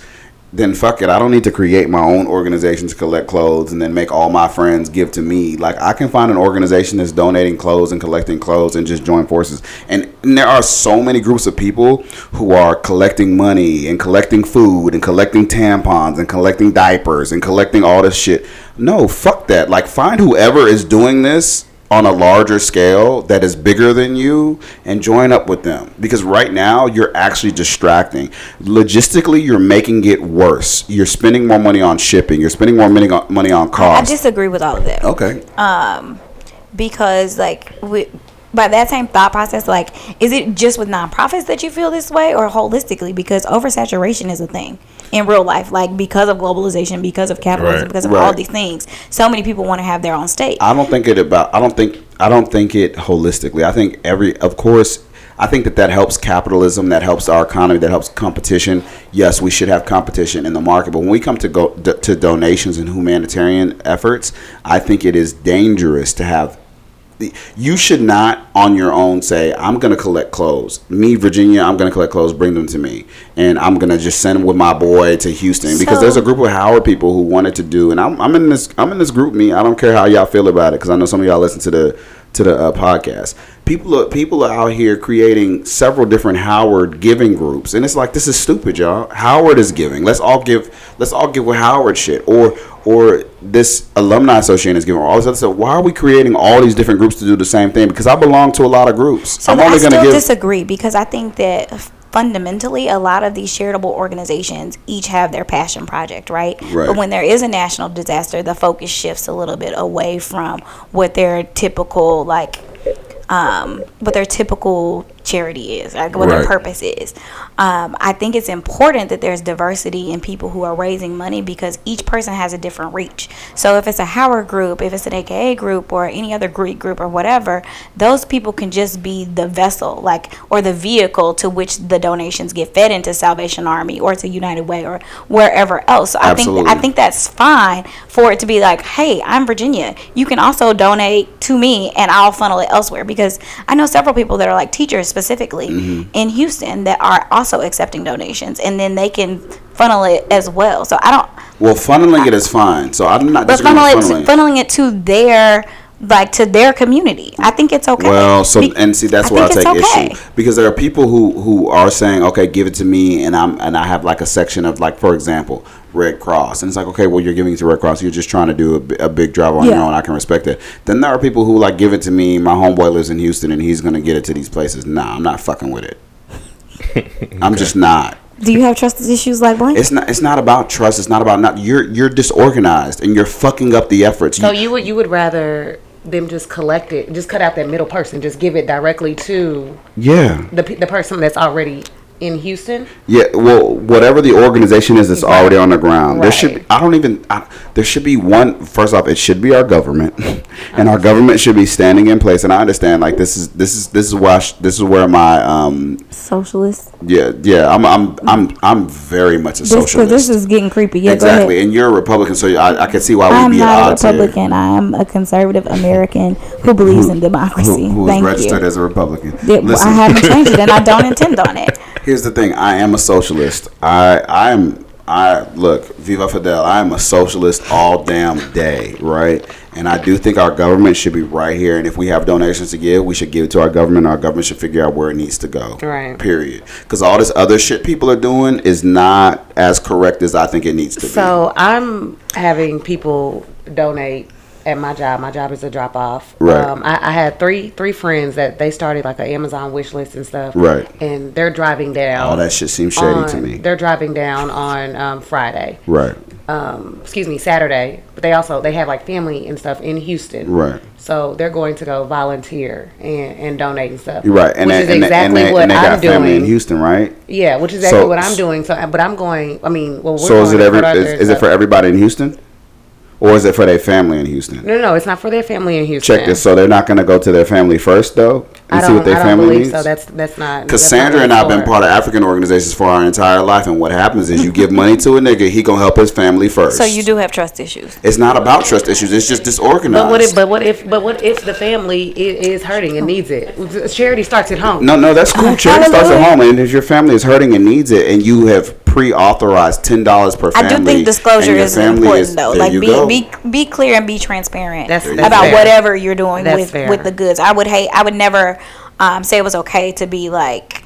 then fuck it. I don't need to create my own organization to collect clothes and then make all my friends give to me. Like I can find an organization that's donating clothes and collecting clothes and just join forces. And, and there are so many groups of people who are collecting money and collecting food and collecting tampons and collecting diapers and collecting all this shit. No, fuck that. Like find whoever is doing this on a larger scale that is bigger than you and join up with them. Because right now you're actually distracting. Logistically you're making it worse. You're spending more money on shipping. You're spending more money on, money on I disagree with all of that. okay. Um because like we by that same thought process like is it just with nonprofits that you feel this way or holistically? Because oversaturation is a thing in real life like because of globalization because of capitalism Right. because of all these things so many people want to have their own state I don't think it about. I don't think. I don't think it holistically. I think every. Of course, I think that that helps capitalism. That helps our economy. That helps competition. Yes, we should have competition in the market. But when we come to go d- to donations and humanitarian efforts, I think it is dangerous to have. You should not on your own say, "I'm going to collect clothes." Me, Virginia, I'm going to collect clothes. Bring them to me, and I'm going to just send them with my boy to Houston because So- there's a group of Howard people who wanted to do, and I'm, I'm in this I'm in this group. Me, I don't care how y'all feel about it because I know some of y'all listen to the to the uh, podcast. People are people are out here creating several different Howard giving groups, and it's like this is stupid, y'all. Howard is giving. Let's all give. Let's all give with Howard shit, or or this alumni association is giving. Or all this other stuff. Why are we creating all these different groups to do the same thing? Because I belong to a lot of groups. So I'm I only still going to give. disagree because I think that fundamentally a lot of these charitable organizations each have their passion project, right? Right. But when there is a national disaster, the focus shifts a little bit away from what their typical like um, what their typical charity is, like what Right. their purpose is. Um, I think it's important that there's diversity in people who are raising money because each person has a different reach. So if it's a Howard group, if it's an AKA group, or any other Greek group or whatever, those people can just be the vessel, like or the vehicle to which the donations get fed into Salvation Army or to United Way or wherever else. So I think I think that's fine for it to be like, hey, I'm Virginia. You can also donate to me and I'll funnel it elsewhere because I know several people that are like teachers specifically Mm-hmm. in Houston that are also accepting donations and then they can funnel it as well. So I don't well, funneling it is fine. So I'm not. but funnel it funneling. funneling it to their like to their community. I think it's okay. Well, so Be- and see that's I where I take okay. issue because there are people who who are saying, okay, give it to me, and I'm and I have like a section of like, for example, Red Cross, and it's like, okay, well, you're giving it to Red Cross. You're just trying to do a, a big drive on your own. I can respect it. Then there are people who like give it to me. My homeboy lives in Houston, and he's gonna get it to these places. Nah, I'm not fucking with it. I'm just not. Do you have trust issues like Blank? It's not. It's not about trust. It's not about not. You're you're disorganized, and you're fucking up the efforts. So you would you would rather them just collect it, just cut out that middle person, just give it directly to yeah. the the person that's already in Houston. Yeah, well, whatever the organization is that's already on the ground, there should. Be, Right. I don't even. I, there should be one. First off, it should be our government, and our government should be standing in place. And I understand, like this is this is this is where sh- this is where my um Socialist. yeah yeah I'm I'm I'm I'm very much a This, socialist. this is getting creepy. Yeah, exactly, go ahead. and you're a Republican, so I, I can see why I'm we'd be at not a odds here. Republican. I am a conservative American who believes in democracy. Who, who is Thank registered you. as a Republican? Yeah, Listen. I haven't changed it, and I don't intend on it. Here's the thing. I am a socialist. I I am I look, Viva Fidel, I am a socialist all damn day, right? And I do think our government should be right here. And if we have donations to give, we should give it to our government. Our government should figure out where it needs to go. Right. Period. Because all this other shit people are doing is not as correct as I think it needs to be. So I'm having people donate at my job. My job is a drop off. Right. Um, I, I had three three friends that they started like an Amazon wish list and stuff. Right. And they're driving down. all that shit seems shady to me. They're driving down on um, Friday. Right. Um, excuse me, Saturday. But they also they have like family and stuff in Houston. Right. So they're going to go volunteer and, and donate and stuff. You're right. And which they, is and, exactly they, what and they I'm family in doing. Houston, right? Yeah, which is exactly So- what I'm doing. So, but I'm going. I mean, well, So is it every is, is it for everybody in Houston? Or is it for their family in Houston? No, no, no, it's not for their family in Houston. Check this. So they're not going to go to their family first, though, and see don't, what their I don't family believe needs. so. That's that's not. Because that's not Sandra and I've been part of African organizations for our entire life, and what happens is you give money to a nigga, he gonna help his family first. So you do have trust issues. It's not about trust issues. It's just disorganized. But what if? But what if? But what if the family is hurting and needs it? Charity starts at home. no, no, that's cool. Charity starts at home, and if your family is hurting and needs it, and you have pre-authorized ten dollars per family. I do think disclosure is important is- though. Like be, go. be be clear and be transparent That's- that's about fair. whatever you're doing That's with fair. with the goods. I would hate. I would never um, say it was okay to be like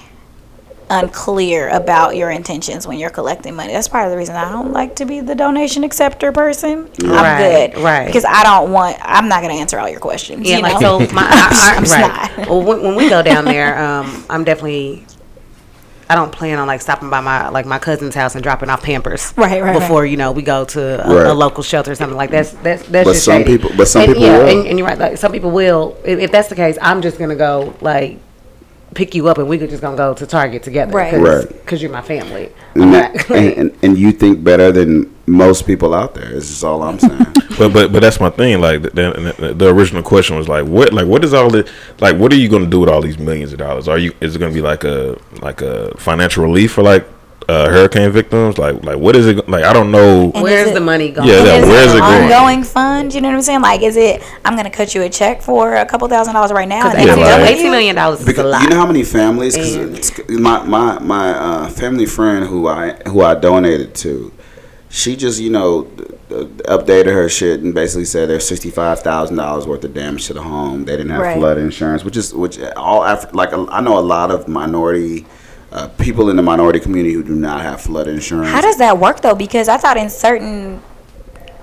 unclear about your intentions when you're collecting money. That's part of the reason I don't like to be the donation acceptor person. I'm Right, good, right. Because I don't want. I'm not going to answer all your questions. Yeah, you like know? so. My, I, I, I'm right. not. Well, when, when we go down there, um, I'm definitely. I don't plan on like stopping by my like my cousin's house and dropping off Pampers. Right, right, Before you know we go to a, Right. a local shelter or something like that's that's that's But just some shady. people- but some And, people yeah, will. And, and you're right. Like some people will. If, if that's the case, I'm just gonna go like pick you up and we could just gonna go to Target together. Right. Right. Because you're my family. and, that- and, and, and you think better than most people out there. Is just all I'm saying. But but but that's my thing. Like the, the, the original question was like, what like what is all the like what are you going to do with all these millions of dollars? Are you is it going to be like a like a financial relief for like uh, hurricane victims? Like like what is it like? I don't know. And Where's it- the money going? Yeah, yeah, where's it it going? ongoing fund? You know what I'm saying? Like, is it? I'm gonna cut you a check for a couple thousand dollars right now. and Yeah, like- done with eighteen you? dollars is a lot. you know how many families? 'cause And- it's- my my my uh, family friend who I who I donated to, she just you know uh, updated her shit and basically said there's sixty five thousand dollars worth of damage to the home. They didn't have Right. flood insurance, which is which all Af- like I know a lot of minority. Uh, people in the minority community who do not have flood insurance. How does that work though? Because I thought in certain,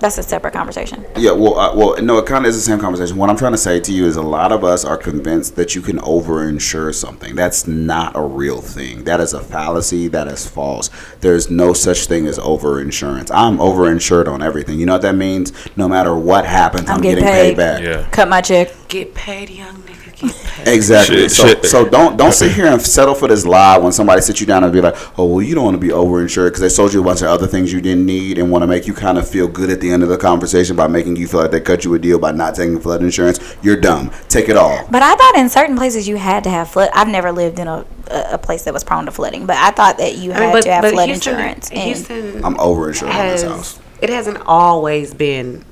that's a separate conversation. Yeah, well, uh, well, no, it kind of is the same conversation. What I'm trying to say to you is a lot of us are convinced that you can over-insure something. That's not a real thing. That is a fallacy. That is false. There's no such thing as over-insurance. I'm over-insured on everything. You know what that means? No matter what happens, I'm, I'm getting, getting paid. paid. back. Yeah. Cut my check. Get paid, young nigga. Exactly. Shit, so, shit. so don't don't sit here and settle for this lie when somebody sits you down and be like, "Oh, well, you don't want to be overinsured because they sold you a bunch of other things you didn't need and want to make you kind of feel good at the end of the conversation by making you feel like they cut you a deal by not taking flood insurance." You're dumb. Take it all. But I thought in certain places you had to have flood. I've never lived in a, a a place that was prone to flooding, but I thought that you I had mean, but, to have flood Houston, insurance. and- Houston I'm overinsured on this house. it hasn't always been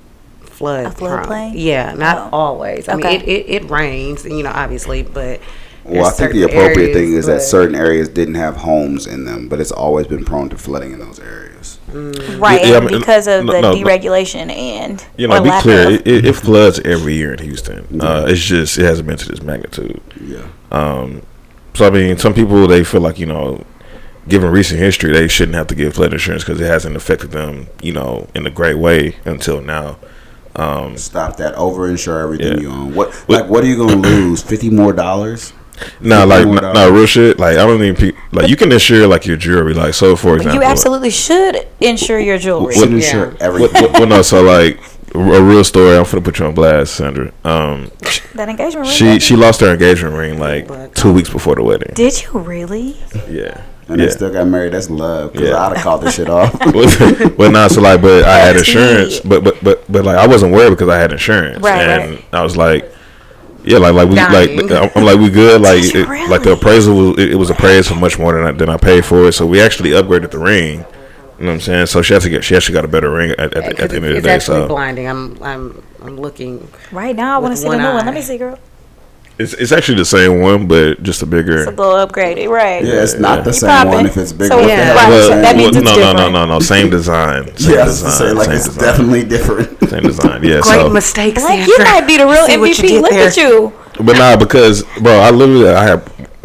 flood A floodplain? prone. Yeah, not Oh. always. I Okay. mean, it, it, it rains, you know, obviously, but Well, I think the appropriate areas, thing is that certain areas didn't have homes in them, but it's always been prone to flooding in those areas. right, Yeah, I and mean, because of no, the no, no. deregulation and You know, or be lack clear. of- It, it, it floods every year in Houston. Uh, it's just it hasn't been to this magnitude. Yeah. Um, so I mean, some people they feel like you know, given recent history, they shouldn't have to give flood insurance because it hasn't affected them, you know, in a great way until now. Um, Stop that. Over insure everything Yeah. you own. What like what are you gonna lose? Fifty more dollars? no, like more no, dollars. real shit. Like I don't even pe- like you can insure like your jewelry. Like so, for example, You absolutely should insure your jewelry. Should Yeah. insure Well, everything. well, well, no, so like a real story. I'm gonna put you on blast, Sandra. Um, that engagement ring. she she lost her engagement ring like two weeks before the wedding. Did you really? Yeah, and yeah. they still got married. That's love. Because Yeah. I'd have called this shit off. well, well, not so like, but I had insurance, but but but but like I wasn't worried because I had insurance, Right, and right. I was like, yeah, like like we Dying. like I'm, I'm like we good, like Did you it, like the appraisal was it, it was appraised for much more than I, than I paid for it, so we actually upgraded the ring. You know what I'm saying? So she has to get she actually got a better ring at, at, the, at the end of the it's day. actually So blinding. I'm I'm I'm looking. Right now, I want to see the one new one. Let me see, girl. It's it's actually the same one, but just a bigger. It's a little upgraded, right? yeah, it's not the You same popping. one if it's bigger. So the yeah. hell? Right, Well, that means well, it's no, no, no, no, no. Same design. Same Yeah, design. to say like same it's design. definitely different. same design. Yeah. Great so, mistake, Like, you might be the real See MVP. Look there. at you. But nah, because bro, I literally I had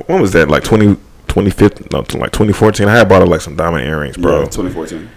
when was that like 20, 2015, no, like twenty fourteen. I had bought her like some diamond earrings, bro, Yeah, 2014.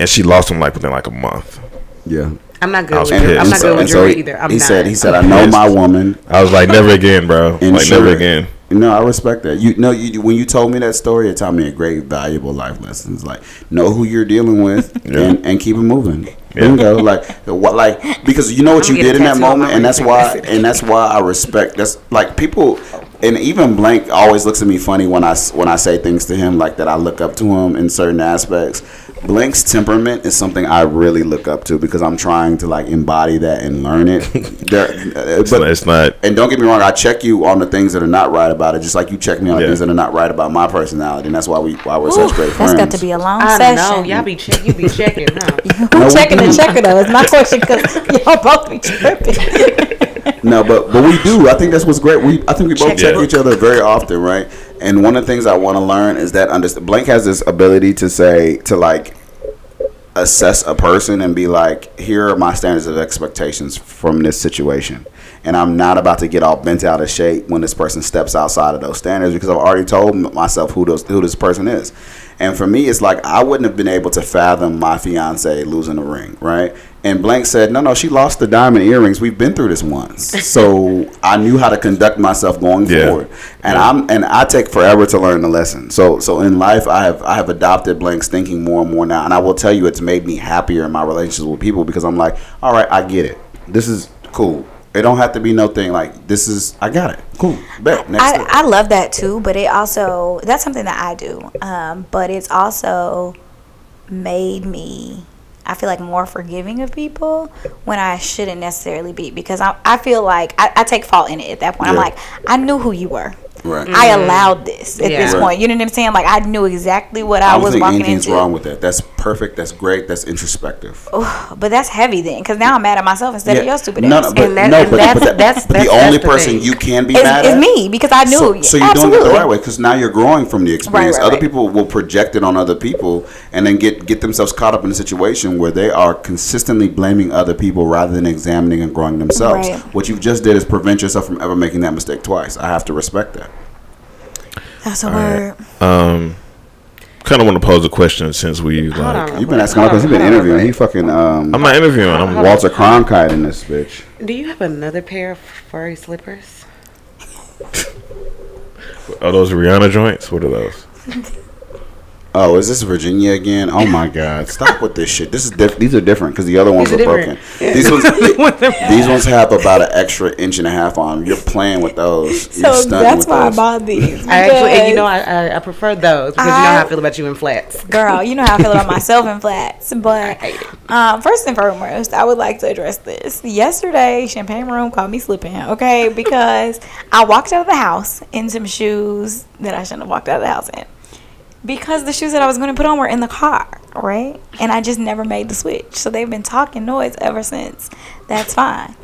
and she lost them like within like a month. Yeah. I'm not I good was with jewelry. I'm pissed. not good and with so jewelry he, either. I'm he not. said he said I know my woman. I was like, never again, bro. like Insure never again. No, I respect that. You know, you when you told me that story, it taught me a great, valuable life lessons. Like, know who you're dealing with, Yeah. and, and keep it moving. Yeah. Bingo. Like, what? Like, because you know what I'm you did in that moment, and that's why, and that's why I respect. That's like people, and even Blank always looks at me funny when I s- when I say things to him like that. I look up to him in certain aspects. Blank's temperament is something I really look up to because I'm trying to like embody that and learn it. there, uh, It's, but not, it's not. and don't get me wrong, I check you on the things that are not right about it, just like you check me on the Yeah. things that are not right about my personality, and that's why we why we're such great That's friends. got to be a long I session. know. Y'all be check. You be checking, huh? Who checking the checker though? Is my question because y'all both be tripping. No, but but we do. I think that's what's great. We I think we both Check check each other very often, right? And one of the things I want to learn is that under Blank has this ability to say to like assess a person and be like, here are my standards of expectations from this situation. And I'm not about to get all bent out of shape when this person steps outside of those standards because I've already told myself who those who this person is. And for me, it's like I wouldn't have been able to fathom my fiance losing a ring, right? And Blank said, "No, no, she lost the diamond earrings. We've been through this once, so I knew how to conduct myself going Yeah. forward." And I'm and I take forever to learn the lesson. So so in life, I have I have adopted Blank's thinking more and more now, and I will tell you, it's made me happier in my relationships with people because I'm like, all right, I get it. This is cool. It don't have to be no thing like this is. I got it. Cool. Bet. Next I. I love that too, but it also that's something that I do. Um, but it's also made me I feel like more forgiving of people when I shouldn't necessarily be because I, I feel like I, I take fault in it at that point. I'm like, I knew who you were. Right. I mm-hmm. allowed this at this Yeah. point. You know what I'm saying? Like I knew exactly what I I, was think walking anything's into. wrong with that. That's perfect. That's great. That's introspective. But that's heavy then, because now I'm mad at myself instead of your stupid no, ass. no, but, And that- no, but, that's- but, that, that's- but the that's- only the person thing. you can be It's, mad it's at me because I knew. So, so you're Absolutely. doing it the right way because now you're growing from the experience. right, other right. people will project it on other people and then get get themselves caught up in a situation where they are consistently blaming other people rather than examining and growing themselves. Right. What you've just did is prevent yourself from ever making that mistake twice. I have to respect that. That's a word. Um, kind of want to pose a question since we like on, you've been asking because you've been interviewing. hold He fucking um, I'm not interviewing. I'm Walter Cronkite in this bitch. Do you have another pair of furry slippers? Are those Rihanna joints? What are those? Oh, is this Virginia again? Oh my God! Stop with this shit. This is diff- these are different because the other ones are These are broken. different. These ones, these ones have about an extra inch and a half on. them. You're playing with those. You're So that's with why I bought these. I actually, and you know, I, I, I prefer those because you know how I feel about you in flats. Girl, you know how I feel about myself in flats. But um, first and foremost, I would like to address this. Yesterday, Champagne Room called me slipping, okay? Because I walked out of the house in some shoes that I shouldn't have walked out of the house in. Because the shoes that I was going to put on were in the car, right? And I just never made the switch. So they've been talking noise ever since. That's fine.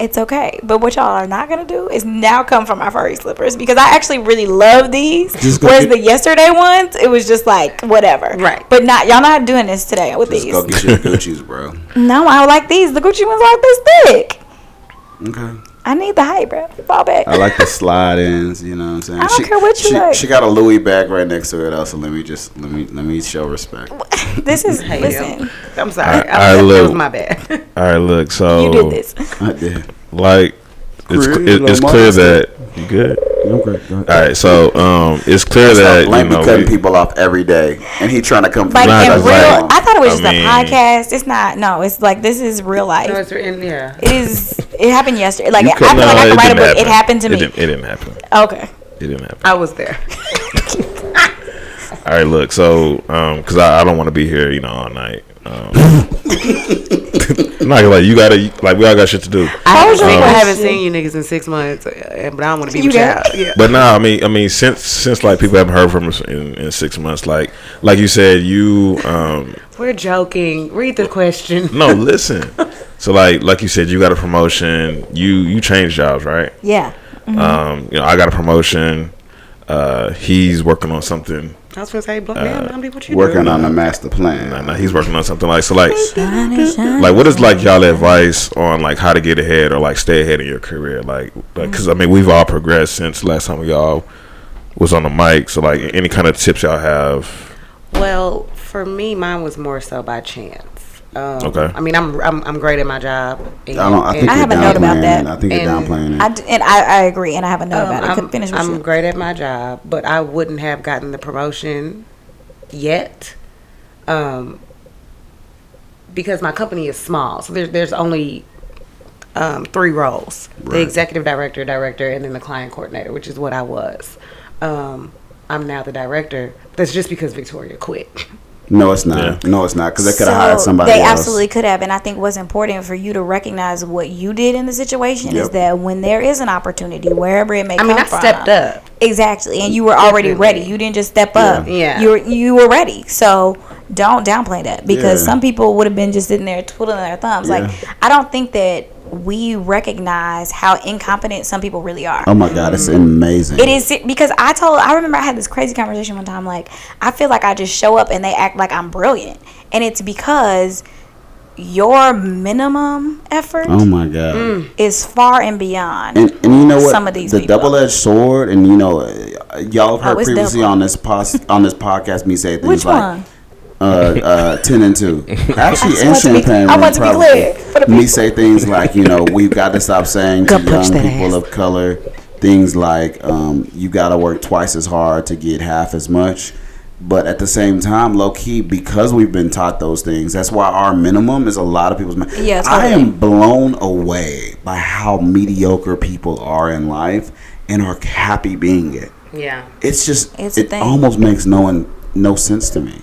It's okay. But what y'all are not going to do is now come for my furry slippers because I actually really love these. Just Whereas get- the yesterday ones, it was just like whatever. Right. But not y'all not doing this today with Just these. go get your Gucci's, bro. No, I like these. The Gucci ones are like this thick. Okay. I need the hype, bro. Fall back. I like the slide ins. You know what I'm saying? I don't she, care what you she, like. She got a Louis bag right next to it. Also, let me just let me let me show respect. this is Hey, listen. I'm sorry. I- I, I that look- was my bad. All right, look. So You did this. I did. like it's it, it's clear that you good. I'm great. Go ahead. All right, so um, it's clear that Stop you me know cutting we- people off every day, and he trying to come. Like in real, right. I thought it was I just mean- a podcast. It's not. No, it's like this is real life. no, it's in yeah. it is. It happened yesterday. Like you I could- feel like I it could write a didn't book. It happened to It me. didn't, it didn't happen. Okay. It didn't happen. I was there. All right, look. So, um, cause I, I don't want to be here, you know, all night. Um, I'm not gonna lie. You gotta like we all got shit to do. I haven't, was your I haven't seen you niggas in six months, uh, but I don't want to be You with y'all. Yeah. But now, I mean, I mean, since since like people haven't heard from us in, in six months, like like you said, you um, We're joking. Read the question. no, listen. So like like you said, you got a promotion. You you changed jobs, right? Yeah. Um, you know, I got a promotion. Uh, he's working on something. I was gonna say, black man, uh, I'm what you Working doing? on a master plan. Nah, nah, he's working on something like so. Like, like what is like y'all advice on like how to get ahead or like stay ahead in your career? Like, like because I mean we've all progressed since last time y'all was on the mic. So like any kind of tips y'all have? Well, for me, mine was more so by chance. Um, Okay. I mean, I'm I'm, I'm great at my job. And, I don't. I think and- I you're have a note about that. I think you're downplaying it. I d- and I, I agree, and I have a note Um, about it. I'm, Could finish with I'm you. great at my job, but I wouldn't have gotten the promotion yet, um, because my company is small. So there's there's only um, three roles: the executive director, director, and then the client coordinator, which is what I was. Um, I'm now the director. That's just because Victoria quit. no, it's not. No, it's not because they could have So, hired somebody They else. absolutely could have, and I think what's important for you to recognize what you did in the situation is that when there is an opportunity, wherever it may I come mean, I from, stepped up. exactly, and you were already Definitely. ready. You didn't just step up. Yeah. you were you were ready. So don't downplay that because Yeah. some people would have been just sitting there twiddling their thumbs. Like I don't think that we recognize how incompetent some people really are. Oh my god, it's mm. amazing. It is because I told I remember I had this crazy conversation one time like I feel like I just show up and they act like I'm brilliant and it's because your minimum effort Oh my god. Mm. is far and beyond And, and you know what? some of these the people. double-edged sword, and you know, y'all have oh, heard Oh, previously double. on this pos- on this podcast me say things Which like one? Uh, uh, ten and two. Actually, in want to be- Champagne, I Room, want to be probably, clear me say things like, you know, we've got to stop saying to young people ass. of color things like um, you got to work twice as hard to get half as much. But at the same time, low key, because we've been taught those things, that's why our minimum is a lot of people's. min- Yeah, I am blown away by how mediocre people are in life and are happy being it. Yeah. It's just It's it almost makes no one, no sense to me,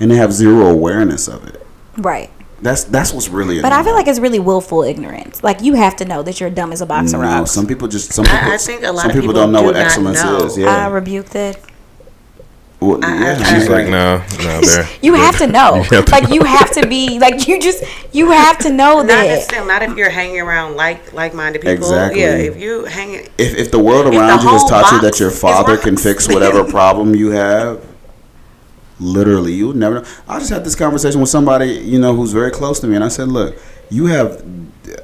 and they have zero awareness of it. right That's that's what's really. but I feel like it's really willful ignorance like you have to know that you're dumb as a box of no. rocks Some people just some I- people. I think a lot some of people, people don't know do what excellence know. is. I Yeah. rebuke that Well, I- yeah. I- She's I- like, no, no, there. you have to know You have to like know. you have to be like you just you have to know Not that necessarily. Not if you're hanging around like like-minded people. Exactly. Yeah. If you hanging. if if the world If the around you has taught you that your father can fix whatever problem you have, literally, you never know. I just had this conversation with somebody you know who's very close to me, and I said, "Look, you have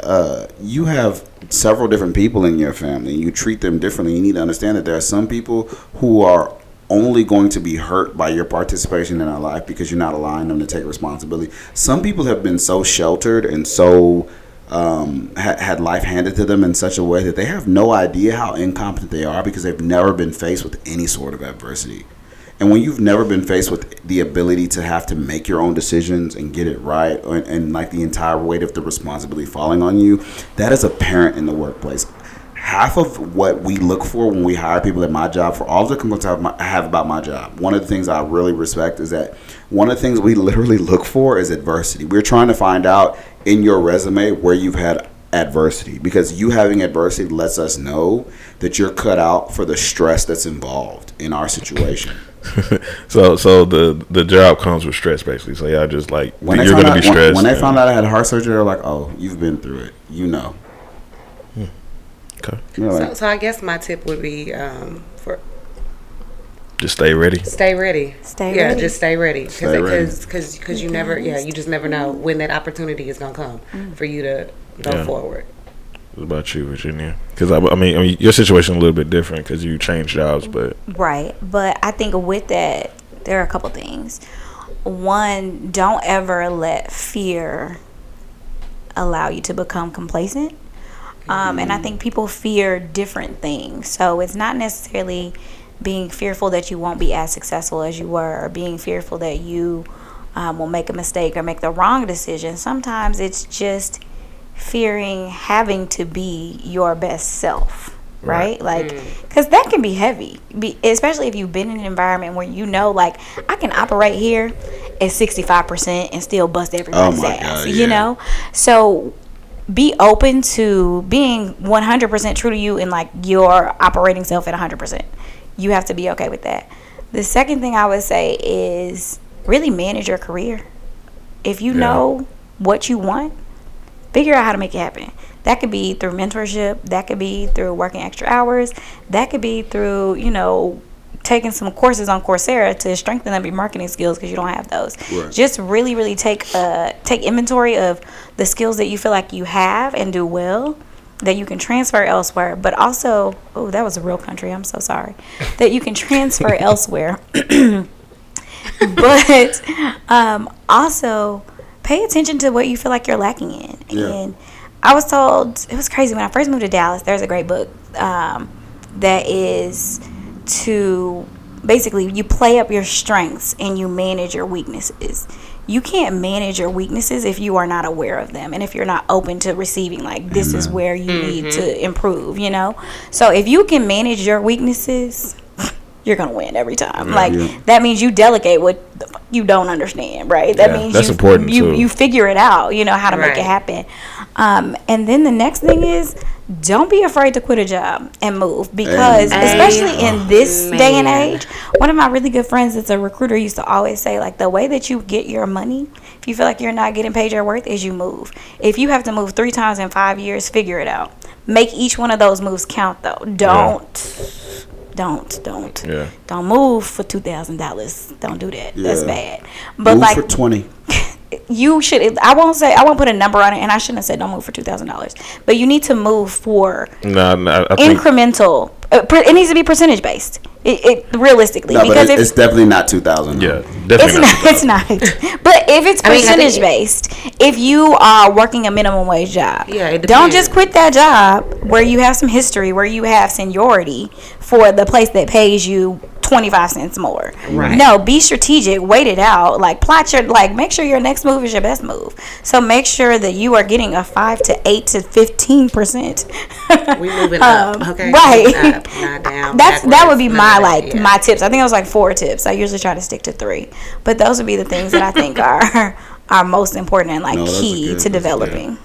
uh, you have several different people in your family. You treat them differently. You need to understand that there are some people who are." Only going to be hurt by your participation in our life because you're not allowing them to take responsibility. Some people have been so sheltered and so um, ha- had life handed to them in such a way that they have no idea how incompetent they are because they've never been faced with any sort of adversity. And when you've never been faced with the ability to have to make your own decisions and get it right, and, and like the entire weight of the responsibility falling on you, that is apparent in the workplace. Half of what we look for when we hire people at my job, for all the complaints I have my- I have about my job, one of the things I really respect is that one of the things we literally look for is adversity. We're trying to find out in your resume where you've had adversity because you having adversity lets us know that you're cut out for the stress that's involved in our situation. So, so the the job comes with stress, basically. So y'all just like When you're gonna out, be stressed. When, they found out I had heart surgery, they're like, "Oh, you've been through it. You know." Okay. You're So, like, so I guess my tip would be um, for just stay ready. stay ready. Stay yeah, ready. just stay ready. Cause, Stay ready. Cause, cause, 'cause you never, yeah, you just never know when that opportunity is gonna come Mm. for you to go Yeah. forward. What about you, Virginia? Because I, I mean, I mean, your situation a little bit different because you changed jobs, but Right. But I think with that, there are a couple things. One, don't ever let fear allow you to become complacent. Um, and I think people fear different things. So it's not necessarily being fearful that you won't be as successful as you were, or being fearful that you um, will make a mistake or make the wrong decision. Sometimes it's just fearing having to be your best self, right? Like, mm. because that can be heavy, be, especially if you've been in an environment where you know, like, I can operate here at 65% and still bust everybody's oh my ass, God, you yeah. know? So, be open to being 100% true to you and like your operating self at 100%. You have to be okay with that. The second thing I would say is really manage your career. If you Yeah. know what you want, figure out how to make it happen. That could be through mentorship, that could be through working extra hours, that could be through, you know, taking some courses on Coursera to strengthen up your marketing skills because you don't have those. Right. Just really, really take uh, take inventory of the skills that you feel like you have and do well that you can transfer elsewhere, but also, oh, that was a real country. I'm so sorry. That you can transfer elsewhere. but um, also pay attention to what you feel like you're lacking in. Yeah. And I was told it was crazy when I first moved to Dallas. There's a great book um, that is to basically you play up your strengths and you manage your weaknesses. You can't manage your weaknesses if you are not aware of them and if you're not open to receiving like this is where you need to improve, you know? So if you can manage your weaknesses, you're gonna win every time. like Yeah. that means you delegate what you don't understand, right? That Yeah, means that's you, important, you too. you figure it out. You know how to make it happen. Um, and then the next thing is don't be afraid to quit a job and move because Amen. especially in this day and age, one of my really good friends that's a recruiter used to always say like the way that you get your money, if you feel like you're not getting paid your worth, is you move. If you have to move three times in five years, figure it out. Make each one of those moves count though. Don't don't don't Yeah. don't move for two thousand dollars. Don't do that. That's bad. But Move like for twenty. you should. I won't say. I won't put a number on it, and I shouldn't have said don't move for two thousand dollars. But you need to move for no, no I think incremental. Uh, it needs to be percentage based. It, it realistically No, but because it, if it's definitely not two thousand. yeah, definitely it's definitely not, it's not. But if it's I mean, percentage based, if you are working a minimum wage job, Yeah, don't just quit that job where you have some history, where you have seniority for the place that pays you 25 cents more. Right. No, be strategic, wait it out. Like plot your like make sure your next move is your best move. So make sure that you are getting a 5 to 8 to 15%. We moving Um, up, okay? right. Moving Up, not down. That's that would be my like yeah. my tips. I think it was like four tips. I usually try to stick to three, but those would be the things that I think are are most important and like No, key good. to developing.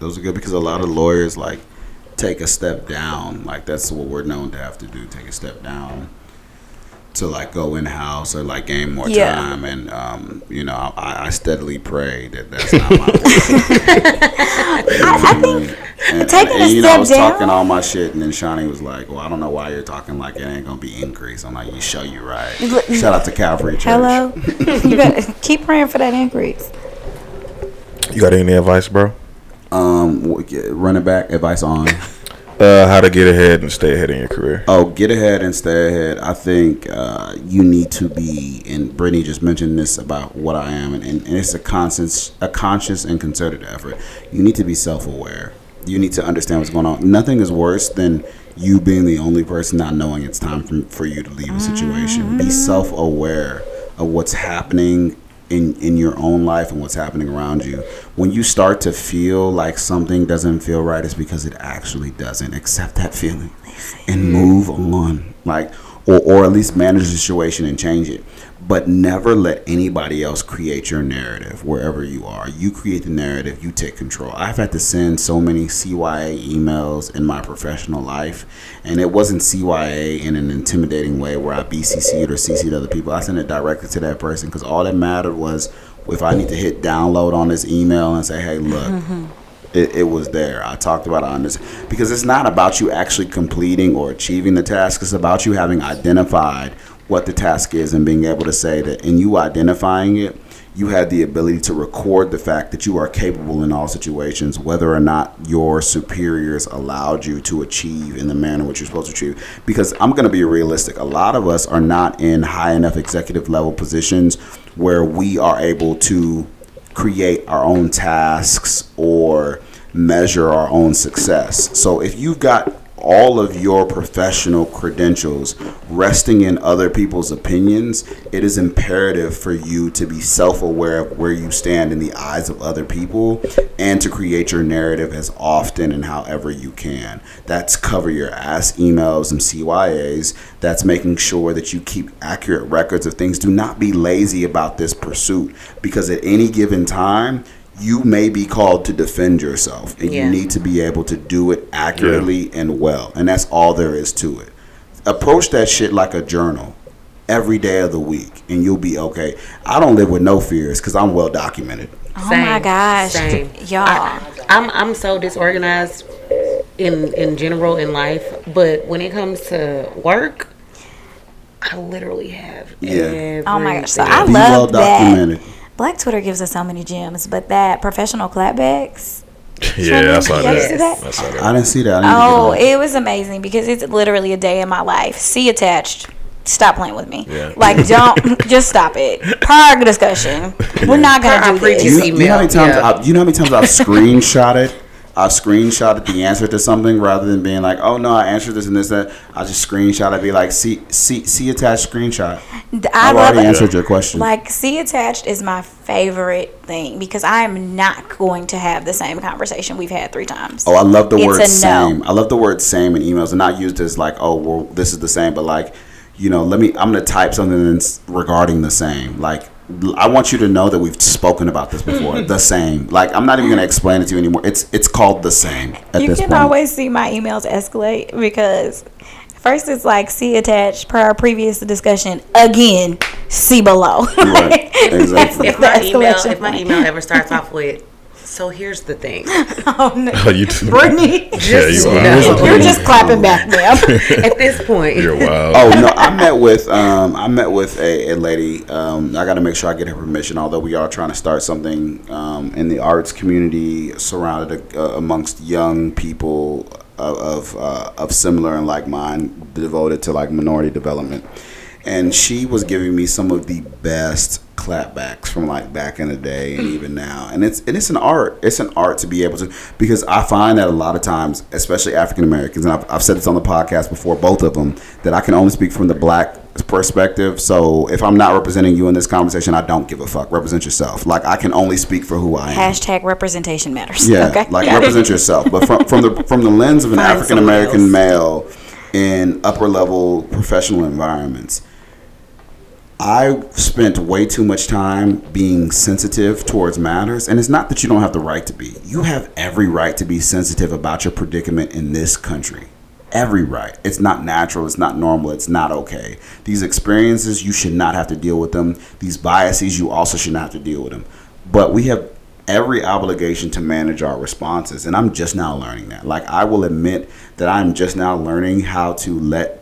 Those are good because a lot of lawyers like take a step down. Like that's what we're known to have to do. Take a step down to like go in house or like gain more Yeah. time. And um, you know, I, I steadily pray that that's not my. I, I think And, Taking and, a you know, I was down? talking all my shit, and then Shawnee was like, "Well, I don't know why you're talking like it ain't gonna be increase." I'm like, "You show you right." Shout out to Calvary Church. hello, you got keep praying for that increase. you got any advice, bro? Um, running back advice on. Uh, how to get ahead and stay ahead in your career? Oh, get ahead and stay ahead. I think uh, you need to be, and Brittany just mentioned this about what I am, and, and, and it's a conscious, a conscious and concerted effort. You need to be self-aware. You need to understand what's going on. Nothing is worse than you being the only person not knowing it's time for, for you to leave a situation. Be self-aware of what's happening in in your own life and what's happening around you. When you start to feel like something doesn't feel right, it's because it actually doesn't. Accept that feeling and move on. Like or or at least manage the situation and change it. But never let anybody else create your narrative wherever you are. You create the narrative, you take control. I've had to send so many CYA emails in my professional life, and it wasn't CYA in an intimidating way where I BCC'd or CC'd other people. I sent it directly to that person because all that mattered was if I need to hit download on this email and say, hey, look, mm-hmm. it, it was there. I talked about it on this because it's not about you actually completing or achieving the task. It's about you having identified what the task is and being able to say that in you identifying it, you had the ability to record the fact that you are capable in all situations, whether or not your superiors allowed you to achieve in the manner which you're supposed to achieve. Because I'm going to be realistic, a lot of us are not in high enough executive level positions where we are able to create our own tasks or measure our own success. So if you've got all of your professional credentials resting in other people's opinions, it is imperative for you to be self aware of where you stand in the eyes of other people and to create your narrative as often and however you can. That's cover your ass emails and CYAs. That's making sure that you keep accurate records of things. Do not be lazy about this pursuit because at any given time, you may be called to defend yourself and Yeah. you need to be able to do it accurately and well and that's all there is to it approach that shit like a journal every day of the week and you'll be okay i don't live with no fears because i'm well documented Oh my gosh, same. y'all. I, I'm I'm so disorganized in in general in life, but when it comes to work, I literally have. Yeah. Oh my gosh, so everything. I be well love that. Documented Black Twitter gives us so many gems, but that professional clapbacks. Yeah, I saw that. that? I saw that. i didn't see that Oh, didn't get it was amazing because it's literally a day in my life. See attached. Stop playing with me. Yeah. Like, don't just stop it. Prior discussion. We're not gonna do previous this. you, you know how many times yeah. I, you know how many times I've screenshotted I've screenshotted the answer to something rather than being like, oh no, I answered this and this that. I just screenshot. I'd be like, see, see, see attached screenshot. I I've love already it. answered your question. Like, see attached is my favorite thing because I am not going to have the same conversation we've had three times. Oh, I love the It's word a no. same. I love the word same in emails, and not used as like, oh, well, this is the same, but like, you know, let me. I'm gonna type something that's regarding the same. Like, I want you to know that we've spoken about this before. Hmm. the same. Like, I'm not even gonna explain it to you anymore. It's it's called the same at you this can point. always see my emails escalate because first it's like see attached per our previous discussion again see below Right, exactly. If my email if my email ever starts off with, so here's the thing. oh, no. Oh, you too. Brittany Yeah, you No. are. you're just clapping back ma'am At this point, You're wild. Oh no! I met with um, I met with a, a lady. Um, I got to make sure I get her permission. Although we are trying to start something um, in the arts community, surrounded uh, amongst young people of of, uh, of similar and like mind, devoted to like minority development. And she was giving me some of the best clapbacks from like back in the day and mm. even now. And it's and it's an art. It's an art to be able to because I find that a lot of times, especially African Americans, and I've, I've said this on the podcast before, both of them, that I can only speak from the black perspective. So if I'm not representing you in this conversation, I don't give a fuck. Represent yourself. Like I can only speak for who I am. hashtag representation matters Yeah, okay like represent yourself, but from from the from the lens of an African American male in upper level professional environments. I spent way too much time being sensitive towards matters, and it's not that you don't have the right to be. You have every right to be sensitive about your predicament in this country. Every right. It's not natural. It's not normal. It's not okay. These experiences, you should not have to deal with them. These biases, you also should not have to deal with them. But we have every obligation to manage our responses, and I'm just now learning that. Like, I will admit that I'm just now learning how to let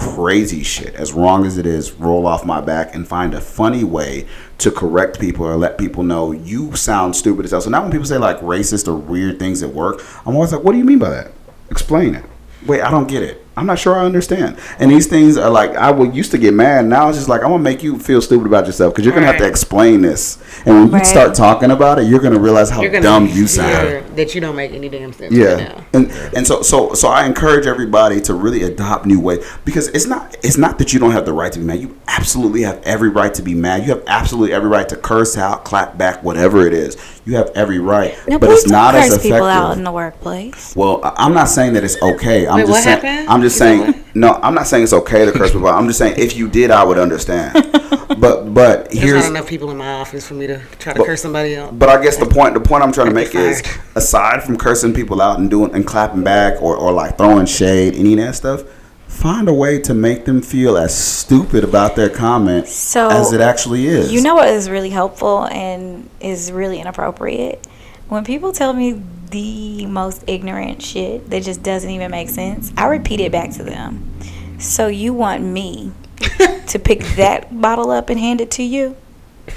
crazy shit, as wrong as it is, roll off my back and find a funny way to correct people or let people know you sound stupid as hell. So now when people say like racist or weird things at work, I'm always like, what do you mean by that? Explain it. Wait, I don't get it. I'm not sure I understand. And these things are like I would used to get mad. Now it's just like I'm gonna make you feel stupid about yourself because you're gonna have to explain this. And when you start talking about it, you're gonna realize how gonna dumb you sound. that you don't make any damn sense. Yeah, Right now. and and so so so I encourage everybody to really adopt new ways because it's not it's not that you don't have the right to be mad. You absolutely have every right to be mad. You have absolutely every right to curse out, clap back, whatever it is. You have every right, no, but it's not don't as curse effective. people out in the workplace Well, I- I'm not saying that it's okay. I'm Wait, just what saying. happened? I'm just You said saying. No, I'm not saying it's okay to curse people. out. I'm just saying if you did, I would understand. but but There's here's not enough people in my office for me to try to But- curse somebody out. but I guess the point the point I'm trying to make is aside from cursing people out and doing and clapping back or, or like throwing shade, any of that stuff, find a way to make them feel as stupid about their comment So, as it actually is. You know what is really helpful and is really inappropriate? When people tell me the most ignorant shit that just doesn't even make sense, I repeat it back to them. So you want me to pick that bottle up and hand it to you?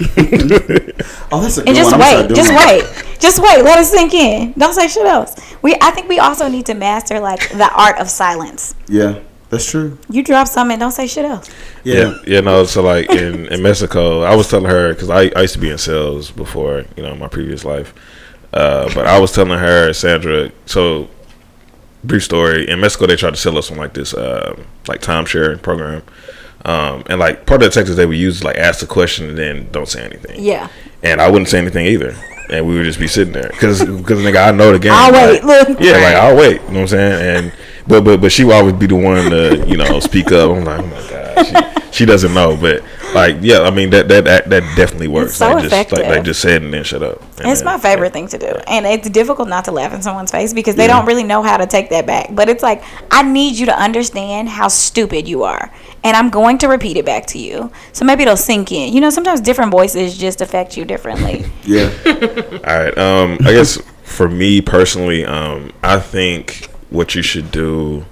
Oh, that's a good And just one. Wait, just that. wait, just wait. Let it sink in. Don't say shit else. We, I think we also need to master like the art of silence. Yeah, that's true. You drop something, don't say shit else. Yeah. Yeah, yeah, no. So like in, in Mexico, I was telling her because I, I used to be in sales before, you know, in my previous life. Uh, but I was telling her, Sandra. So, brief story. In Mexico, they tried to sell us on like this, um, like timeshare program, um, and like part of the tactics they would use like ask the question and then don't say anything. Yeah. And I wouldn't say anything either, and we would just be sitting there because because nigga, I know the game. I'll like, wait, look. Yeah, like I'll wait. You know what I'm saying? And but but but she will always be the one to you know speak up. I'm like, oh my god, she, she doesn't know. But like, yeah, I mean that that that, that definitely works. so like, just, effective. Like, like just say it and then shut up. And It's then- my favorite thing to do. And it's difficult not to laugh in someone's face because they don't really know how to take that back. But it's like, I need you to understand how stupid you are. And I'm going to repeat it back to you. So maybe it'll sink in. You know, sometimes different voices just affect you differently. Yeah. All right. Um, I guess for me personally, um, I think what you should do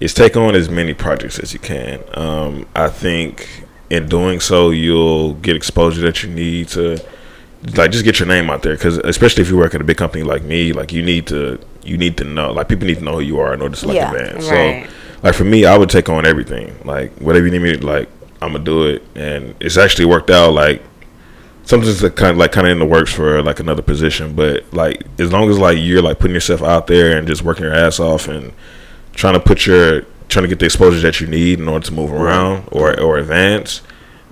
is take on as many projects as you can. Um, I think in doing so, you'll get exposure that you need to, like, just get your name out there. Because especially if you work at a big company like me, like, you need to, you need to know, like, people need to know who you are in order to select Yeah. a band. Right. So, like, for me, I would take on everything. Like, whatever you need me, like, I'm gonna do it, and it's actually worked out. Like, something's kind of like kind of in the works for like another position but like as long as like you're like putting yourself out there and just working your ass off and trying to put your trying to get the exposure that you need in order to move around or or advance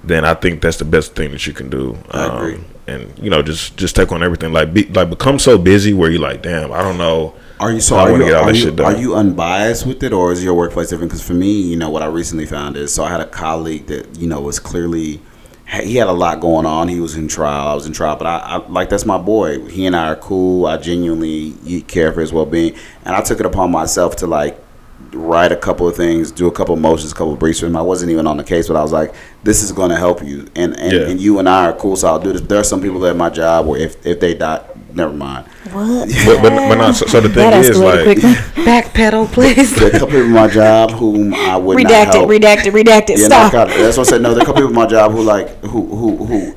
then i think that's the best thing that you can do Um, I agree. and you know just just take on everything like be like become so busy where you're like damn i don't know Are you so? Are you, get all are, you, shit done. are you unbiased with it, or is your workplace different? Because for me, you know, what I recently found is, so I had a colleague that you know was clearly he had a lot going on. He was in trial. I was in trial, but I, I like that's my boy. He and I are cool. I genuinely care for his well being, and I took it upon myself to like write a couple of things, do a couple of motions, a couple of briefs for him. I wasn't even on the case, but I was like, "This is going to help you," and and, Yeah. and you and I are cool, so I'll do this. There are some people at my job where if if they die, never mind. What? but but, but not, so, so the thing That is like quickly. Backpedal, please. There are a couple people at my job whom I would not Redacted, help. redacted, redacted. Yeah, Stop. God, that's what I said. No, there are a couple people in my job who like who who who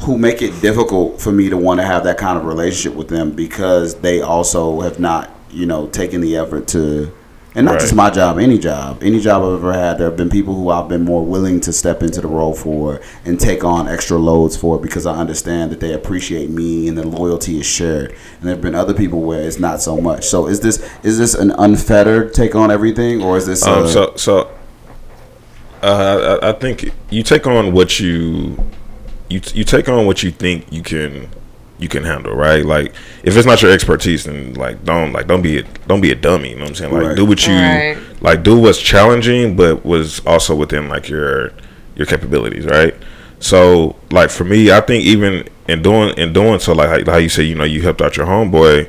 who make it difficult for me to want to have that kind of relationship with them because they also have not you know taken the effort to. And not Right. just my job, any job, any job I've ever had. There have been people who I've been more willing to step into the role for and take on extra loads for because I understand that they appreciate me and the loyalty is shared. And there have been other people where it's not so much. So is this is this an unfettered take on everything, or is this? Um, so so uh, I, I think you take on what you you you take on what you think you can you can handle, right? Like if it's not your expertise, then like don't like don't be a, don't be a dummy. You know what I'm saying? Like Right. do what you Right. like do what's challenging, but was also within like your your capabilities, right? So like for me, I think even in doing in doing so, like how, how you say, you know, you helped out your homeboy.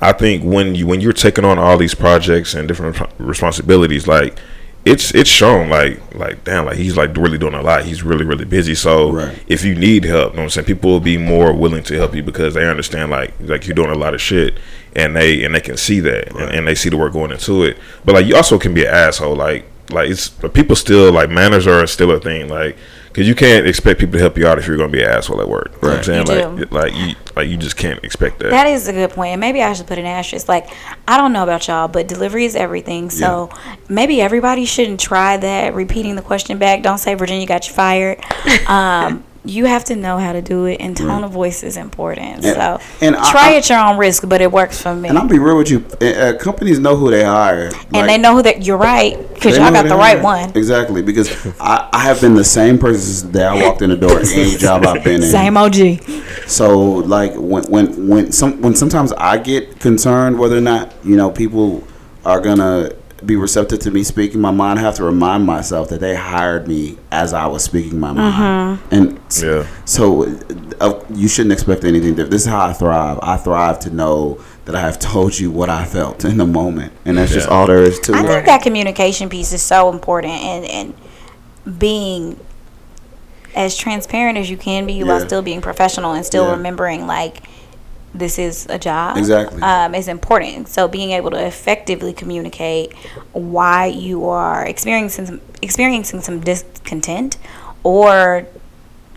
I think when you when you're taking on all these projects and different responsibilities, like it's it's shown like like damn like he's like really doing a lot. He's really really busy. So Right. if you need help, you know what I'm saying, people will be more willing to help you because they understand like like you're doing a lot of shit and they and they can see that and, and they see the work going into it. But like you also can be an asshole. Like like it's people still like manners are still a thing. Like because you can't expect people to help you out if you're gonna be an asshole at work. You know what I'm saying? Like like you like you just can't expect that. That is a good point. And maybe I should put an asterisk. Like, I don't know about y'all, but delivery is everything. So maybe everybody shouldn't try that. Repeating the question back. Don't say Virginia got you fired. Um, you have to know how to do it, and tone of voice is important. And- so and try I- at your own risk, but it works for me. And I'll be real with you. Uh, companies know who they hire, and they know that you're right because y'all got the right hire. one. Exactly, because I, I have been the same person since the day I walked in the door. Any job I've been in, Same OG. So like when when when some when sometimes I get concerned whether or not you know people are gonna be receptive to me speaking my mind, I have to remind myself that they hired me as I was speaking my mind, and Yeah. so uh, you shouldn't expect anything different. This is how I thrive. I thrive to know that I have told you what I felt in the moment, and that's just all there is to it. I think that communication piece is so important, and and being as transparent as you can be while still being professional and still Yeah. remembering like this is a job Exactly. um, is important. So being able to effectively communicate why you are experiencing some, experiencing some discontent or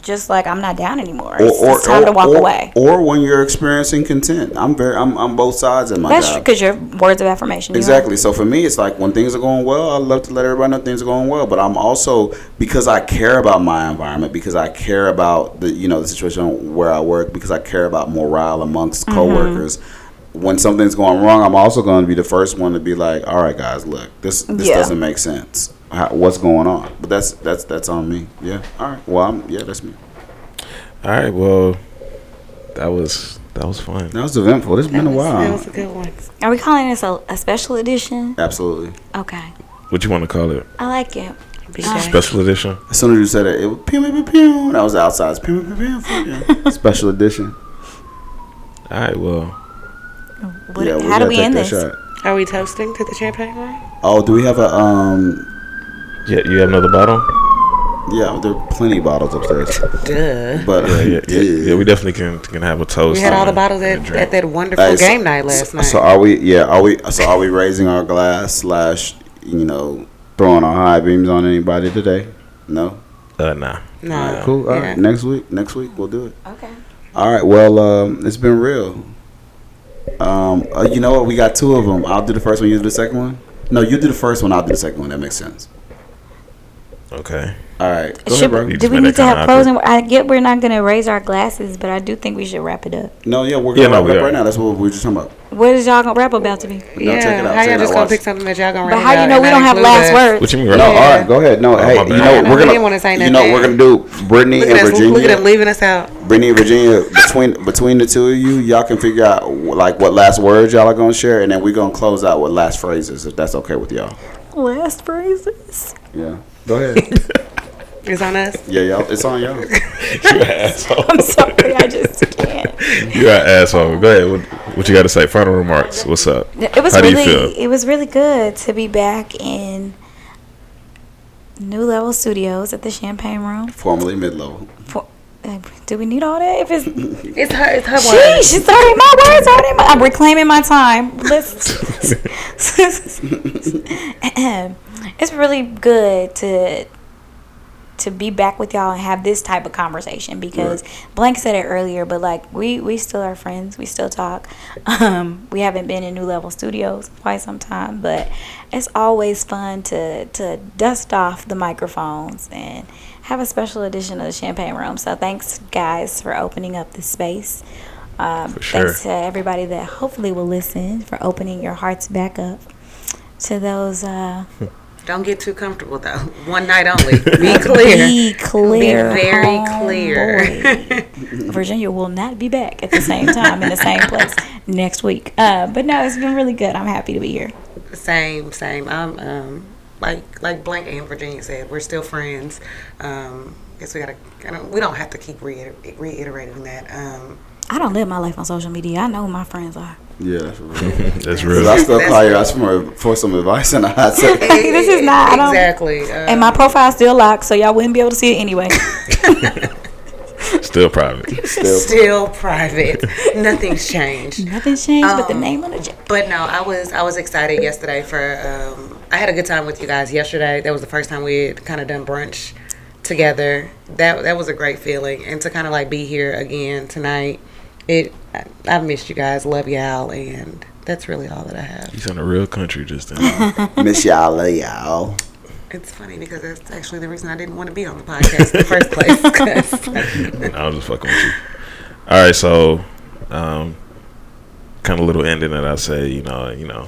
just like I'm not down anymore. Or, It's, or, it's time or, to walk or- away. Or when you're experiencing content. I'm very. I'm. I'm both sides in my That's job. because your words of affirmation. Exactly. So for me, it's like when things are going well, I love to let everybody know things are going well. But I'm also because I care about my environment, because I care about the you know the situation where I work, because I care about morale amongst Mm-hmm. coworkers. When something's going wrong, I'm also going to be the first one to be like, "All right, guys, look, this this Yeah. doesn't make sense. How, what's going on?" But that's that's that's on me. Yeah. All right. Well, I'm, yeah, that's me. All right. Well, that was that was fun. That was eventful. It's been a while. That was a good one. Are we calling this a, a special edition? Absolutely. Okay, What you want to call it? I like it. BJ. Special edition. As soon as you said it, it was pew pew pew pew. That was outside. Pew pew pew pew. pew. Special edition. All right. Well, What, we how do gotta we take end that this? shot. Are we toasting to the champagne room? Oh, do we have a um? Yeah, you have another bottle? Yeah, there are plenty of bottles upstairs. Duh. But Yeah, yeah, yeah. yeah we definitely can can have a toast. We had all the bottles and a at, at that wonderful Hey, so- game night last so, night. So are we? Yeah, are we? So are we raising our glass slash you know throwing our high beams on anybody today? No. Uh, nah. no. All right, cool. All Yeah. right, next week. Next week we'll do it. Okay. All right. Well, um, it's been real. Um, uh, you know what? We got two of them. I'll do the first one. You do the second one. No, you do the first one. I'll do the second one. That makes sense. Okay. All right. Go Should, ahead, bro. Do we need to have closing? I get we're not gonna raise our glasses, but I do think we should wrap it up. No, yeah, we're gonna no, wrap we it up are. right now. That's what we were just talking about. What is y'all gonna wrap about to be? No, Yeah, check it out. how y'all just gonna pick something that y'all gonna But write how you know we don't have last us? words? What you mean? No, Right? all right, go ahead. No, hey, you know I we're gonna. wanna say you know nothing. we're gonna do Brittany and Virginia. look at them leaving us out. Brittany and Virginia between between the two of you, y'all can figure out like what last words y'all are gonna share, and then we're gonna close out with last phrases if that's okay with y'all. Last phrases. Yeah, go ahead. It's on us. yeah, y'all, it's on y'all. You an asshole. I'm sorry, I just can't. You an asshole. Go ahead. What, what you got to say? Final remarks. What's up? It was How do you really, feel? it was really good to be back in New Level Studios at the Champagne Room. Formerly mid level. For, do we need all that? If it's It's her. It's her Sheesh, word. it's already my words already. My, I'm reclaiming my time. Let's. it's really good to to be back with y'all and have this type of conversation because Blank said it earlier, but like we we still are friends. We still talk. Um, we haven't been in New Level Studios quite some time, but it's always fun to to dust off the microphones and have a special edition of the Champagne Room. So thanks guys for opening up this space. Um, For sure. Thanks to everybody that hopefully will listen for opening your hearts back up to those. Uh, Don't get too comfortable though. One night only. Be clear. Be clear. Be very homeboy. clear. Virginia will not be back at the same time in the same place next week. Uh, but no, it's been really good. I'm happy to be here. Same, same. I'm um like like Blank and Virginia said, we're still friends. Um, guess we gotta. I don't, we don't have to keep reiter- reiterating that. Um, I don't live my life on social media. I know who my friends are. Yeah, that's real. That's 'Cause real. I still That's call you real. guys for, for some advice and a hot second. this is not. I don't, exactly. Um, And my profile's still locked, so y'all wouldn't be able to see it anyway. Still private. Still, still private. Nothing's changed. Nothing's changed but the Um, name on the jacket. But no, I was I was excited yesterday for. Um, I had a good time with you guys yesterday. That was the first time we had kind of done brunch together. That that was a great feeling, and to kind of like be here again tonight. It I, I've missed you guys. Love y'all, and that's really all that I have. He's in a real country just then. miss y'all, love y'all. It's funny because that's actually the reason I didn't want to be on the podcast in the first place. 'cause- I was just fucking with you. All right, so um, kind of little ending that I say, you know, you know,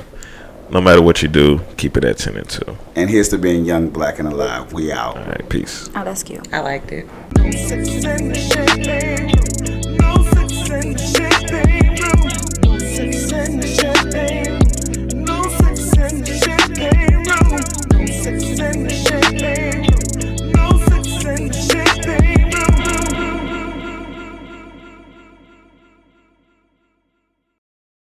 no matter what you do, keep it at ten and two. And here's to being young, black, and alive. We out. All right, peace. Oh, that's cute. I liked it. Sipping champagne.